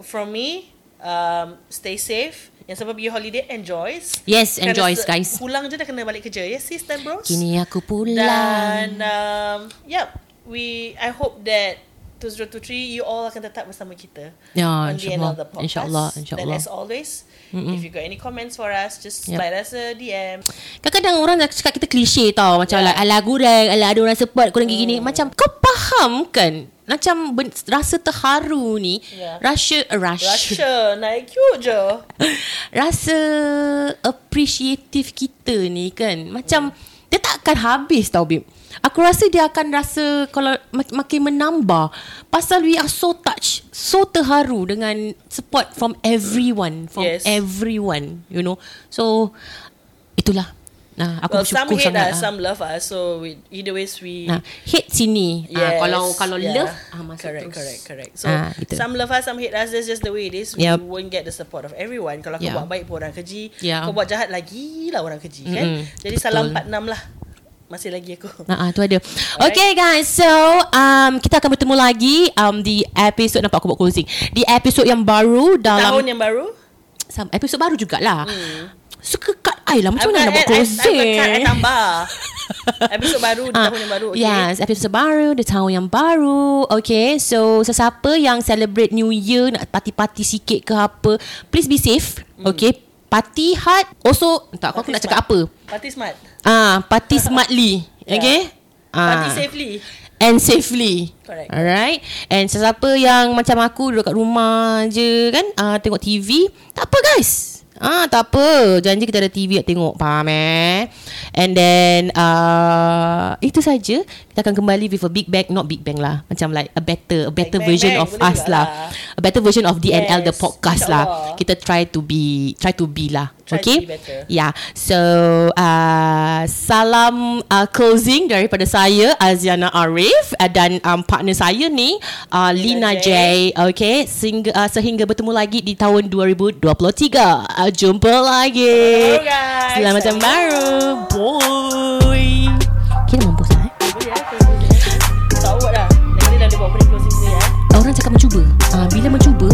from me um, stay safe yang siapa pergi holiday enjoys Yes Kerana enjoy se- guys. pulang je dah kena balik kerja yes sis dan bros? Kini aku pulang. Dan um, yep we I hope that 2023 you all akan tetap bersama kita Ya, on the end insyaAllah. of the podcast. InsyaAllah, insyaAllah. as always if you got any comments for us just Yep. slide us a DM Kadang-kadang orang nak cakap kita klise tau. Macam Yeah. like Alah gurang Alah ada orang support Korang gini-gini. Macam kau faham kan Macam ben- rasa terharu ni Yeah. Rasa Rasa Russia naik cute je. Rasa Appreciative kita ni kan. Macam Dia tak akan habis tau babe Aku rasa dia akan rasa Kalau mak- makin menambah. Pasal we are so touched So terharu Dengan support from everyone From Yes. everyone You know. So Itulah Nah, aku well, bersyukur some hate sangat us, lah. some love us. So we, either ways we. Nah, hate sini. Yes. Ah, Yes, kalau kalau yeah. love ah masuk correct, terus. correct, correct. So Ah, gitu. some love us, some hate us. That's just the way it is. Yep. We won't get the support of everyone. Kalau kau Yeah. buat baik pun orang keji. Yeah. Kau buat jahat lagi lah orang keji kan. Mm-mm, Jadi betul. salam 46 lah. Masih lagi aku. Nah, ah, tu ada. Okay guys, so um kita akan bertemu lagi um di episod nampak aku buat closing. Di episod yang baru dalam Tahun yang baru. Episod baru jugalah. Hmm. Suka cut I lah Macam mana nak buat I- I- closing I, I, I tambah. Episod baru di Ah, tahun yang baru. Okay. Yes, episod baru di tahun yang baru. Okay, so sesiapa yang celebrate New Year nak party-party sikit ke apa, please be safe. Okay, party hard. Also, tak aku Party nak cakap apa? Party smart. Ah, party smartly. Yeah. Okay? Party Ah. safely. And safely. Correct. Alright. And sesiapa yang macam aku duduk kat rumah je kan, ah tengok TV, tak apa guys. Ah, tak apa. Janji kita ada TV nak tengok. Faham eh? And then uh, itu saja. Kita akan kembali with a big bang, not big bang lah. Macam like a better a better bang, version bang. of us lah. lah. A better version of DNL the Yes, podcast lah. Kita try to be try to be lah. Try to okay. be better. Yeah. So uh, salam uh, closing daripada saya Aziana Arif uh, dan um, partner saya ni uh, Lina J. J. Okay. Sehingga uh, sehingga bertemu lagi di tahun 2023. Uh, jumpa lagi. Hello guys. Selamat tahun baru. Boy. Kita mampus lah eh. Closing dia. Tak awak dah. Nanti dah dia buat opening closing dia. Orang cakap mencuba. Uh, bila mencuba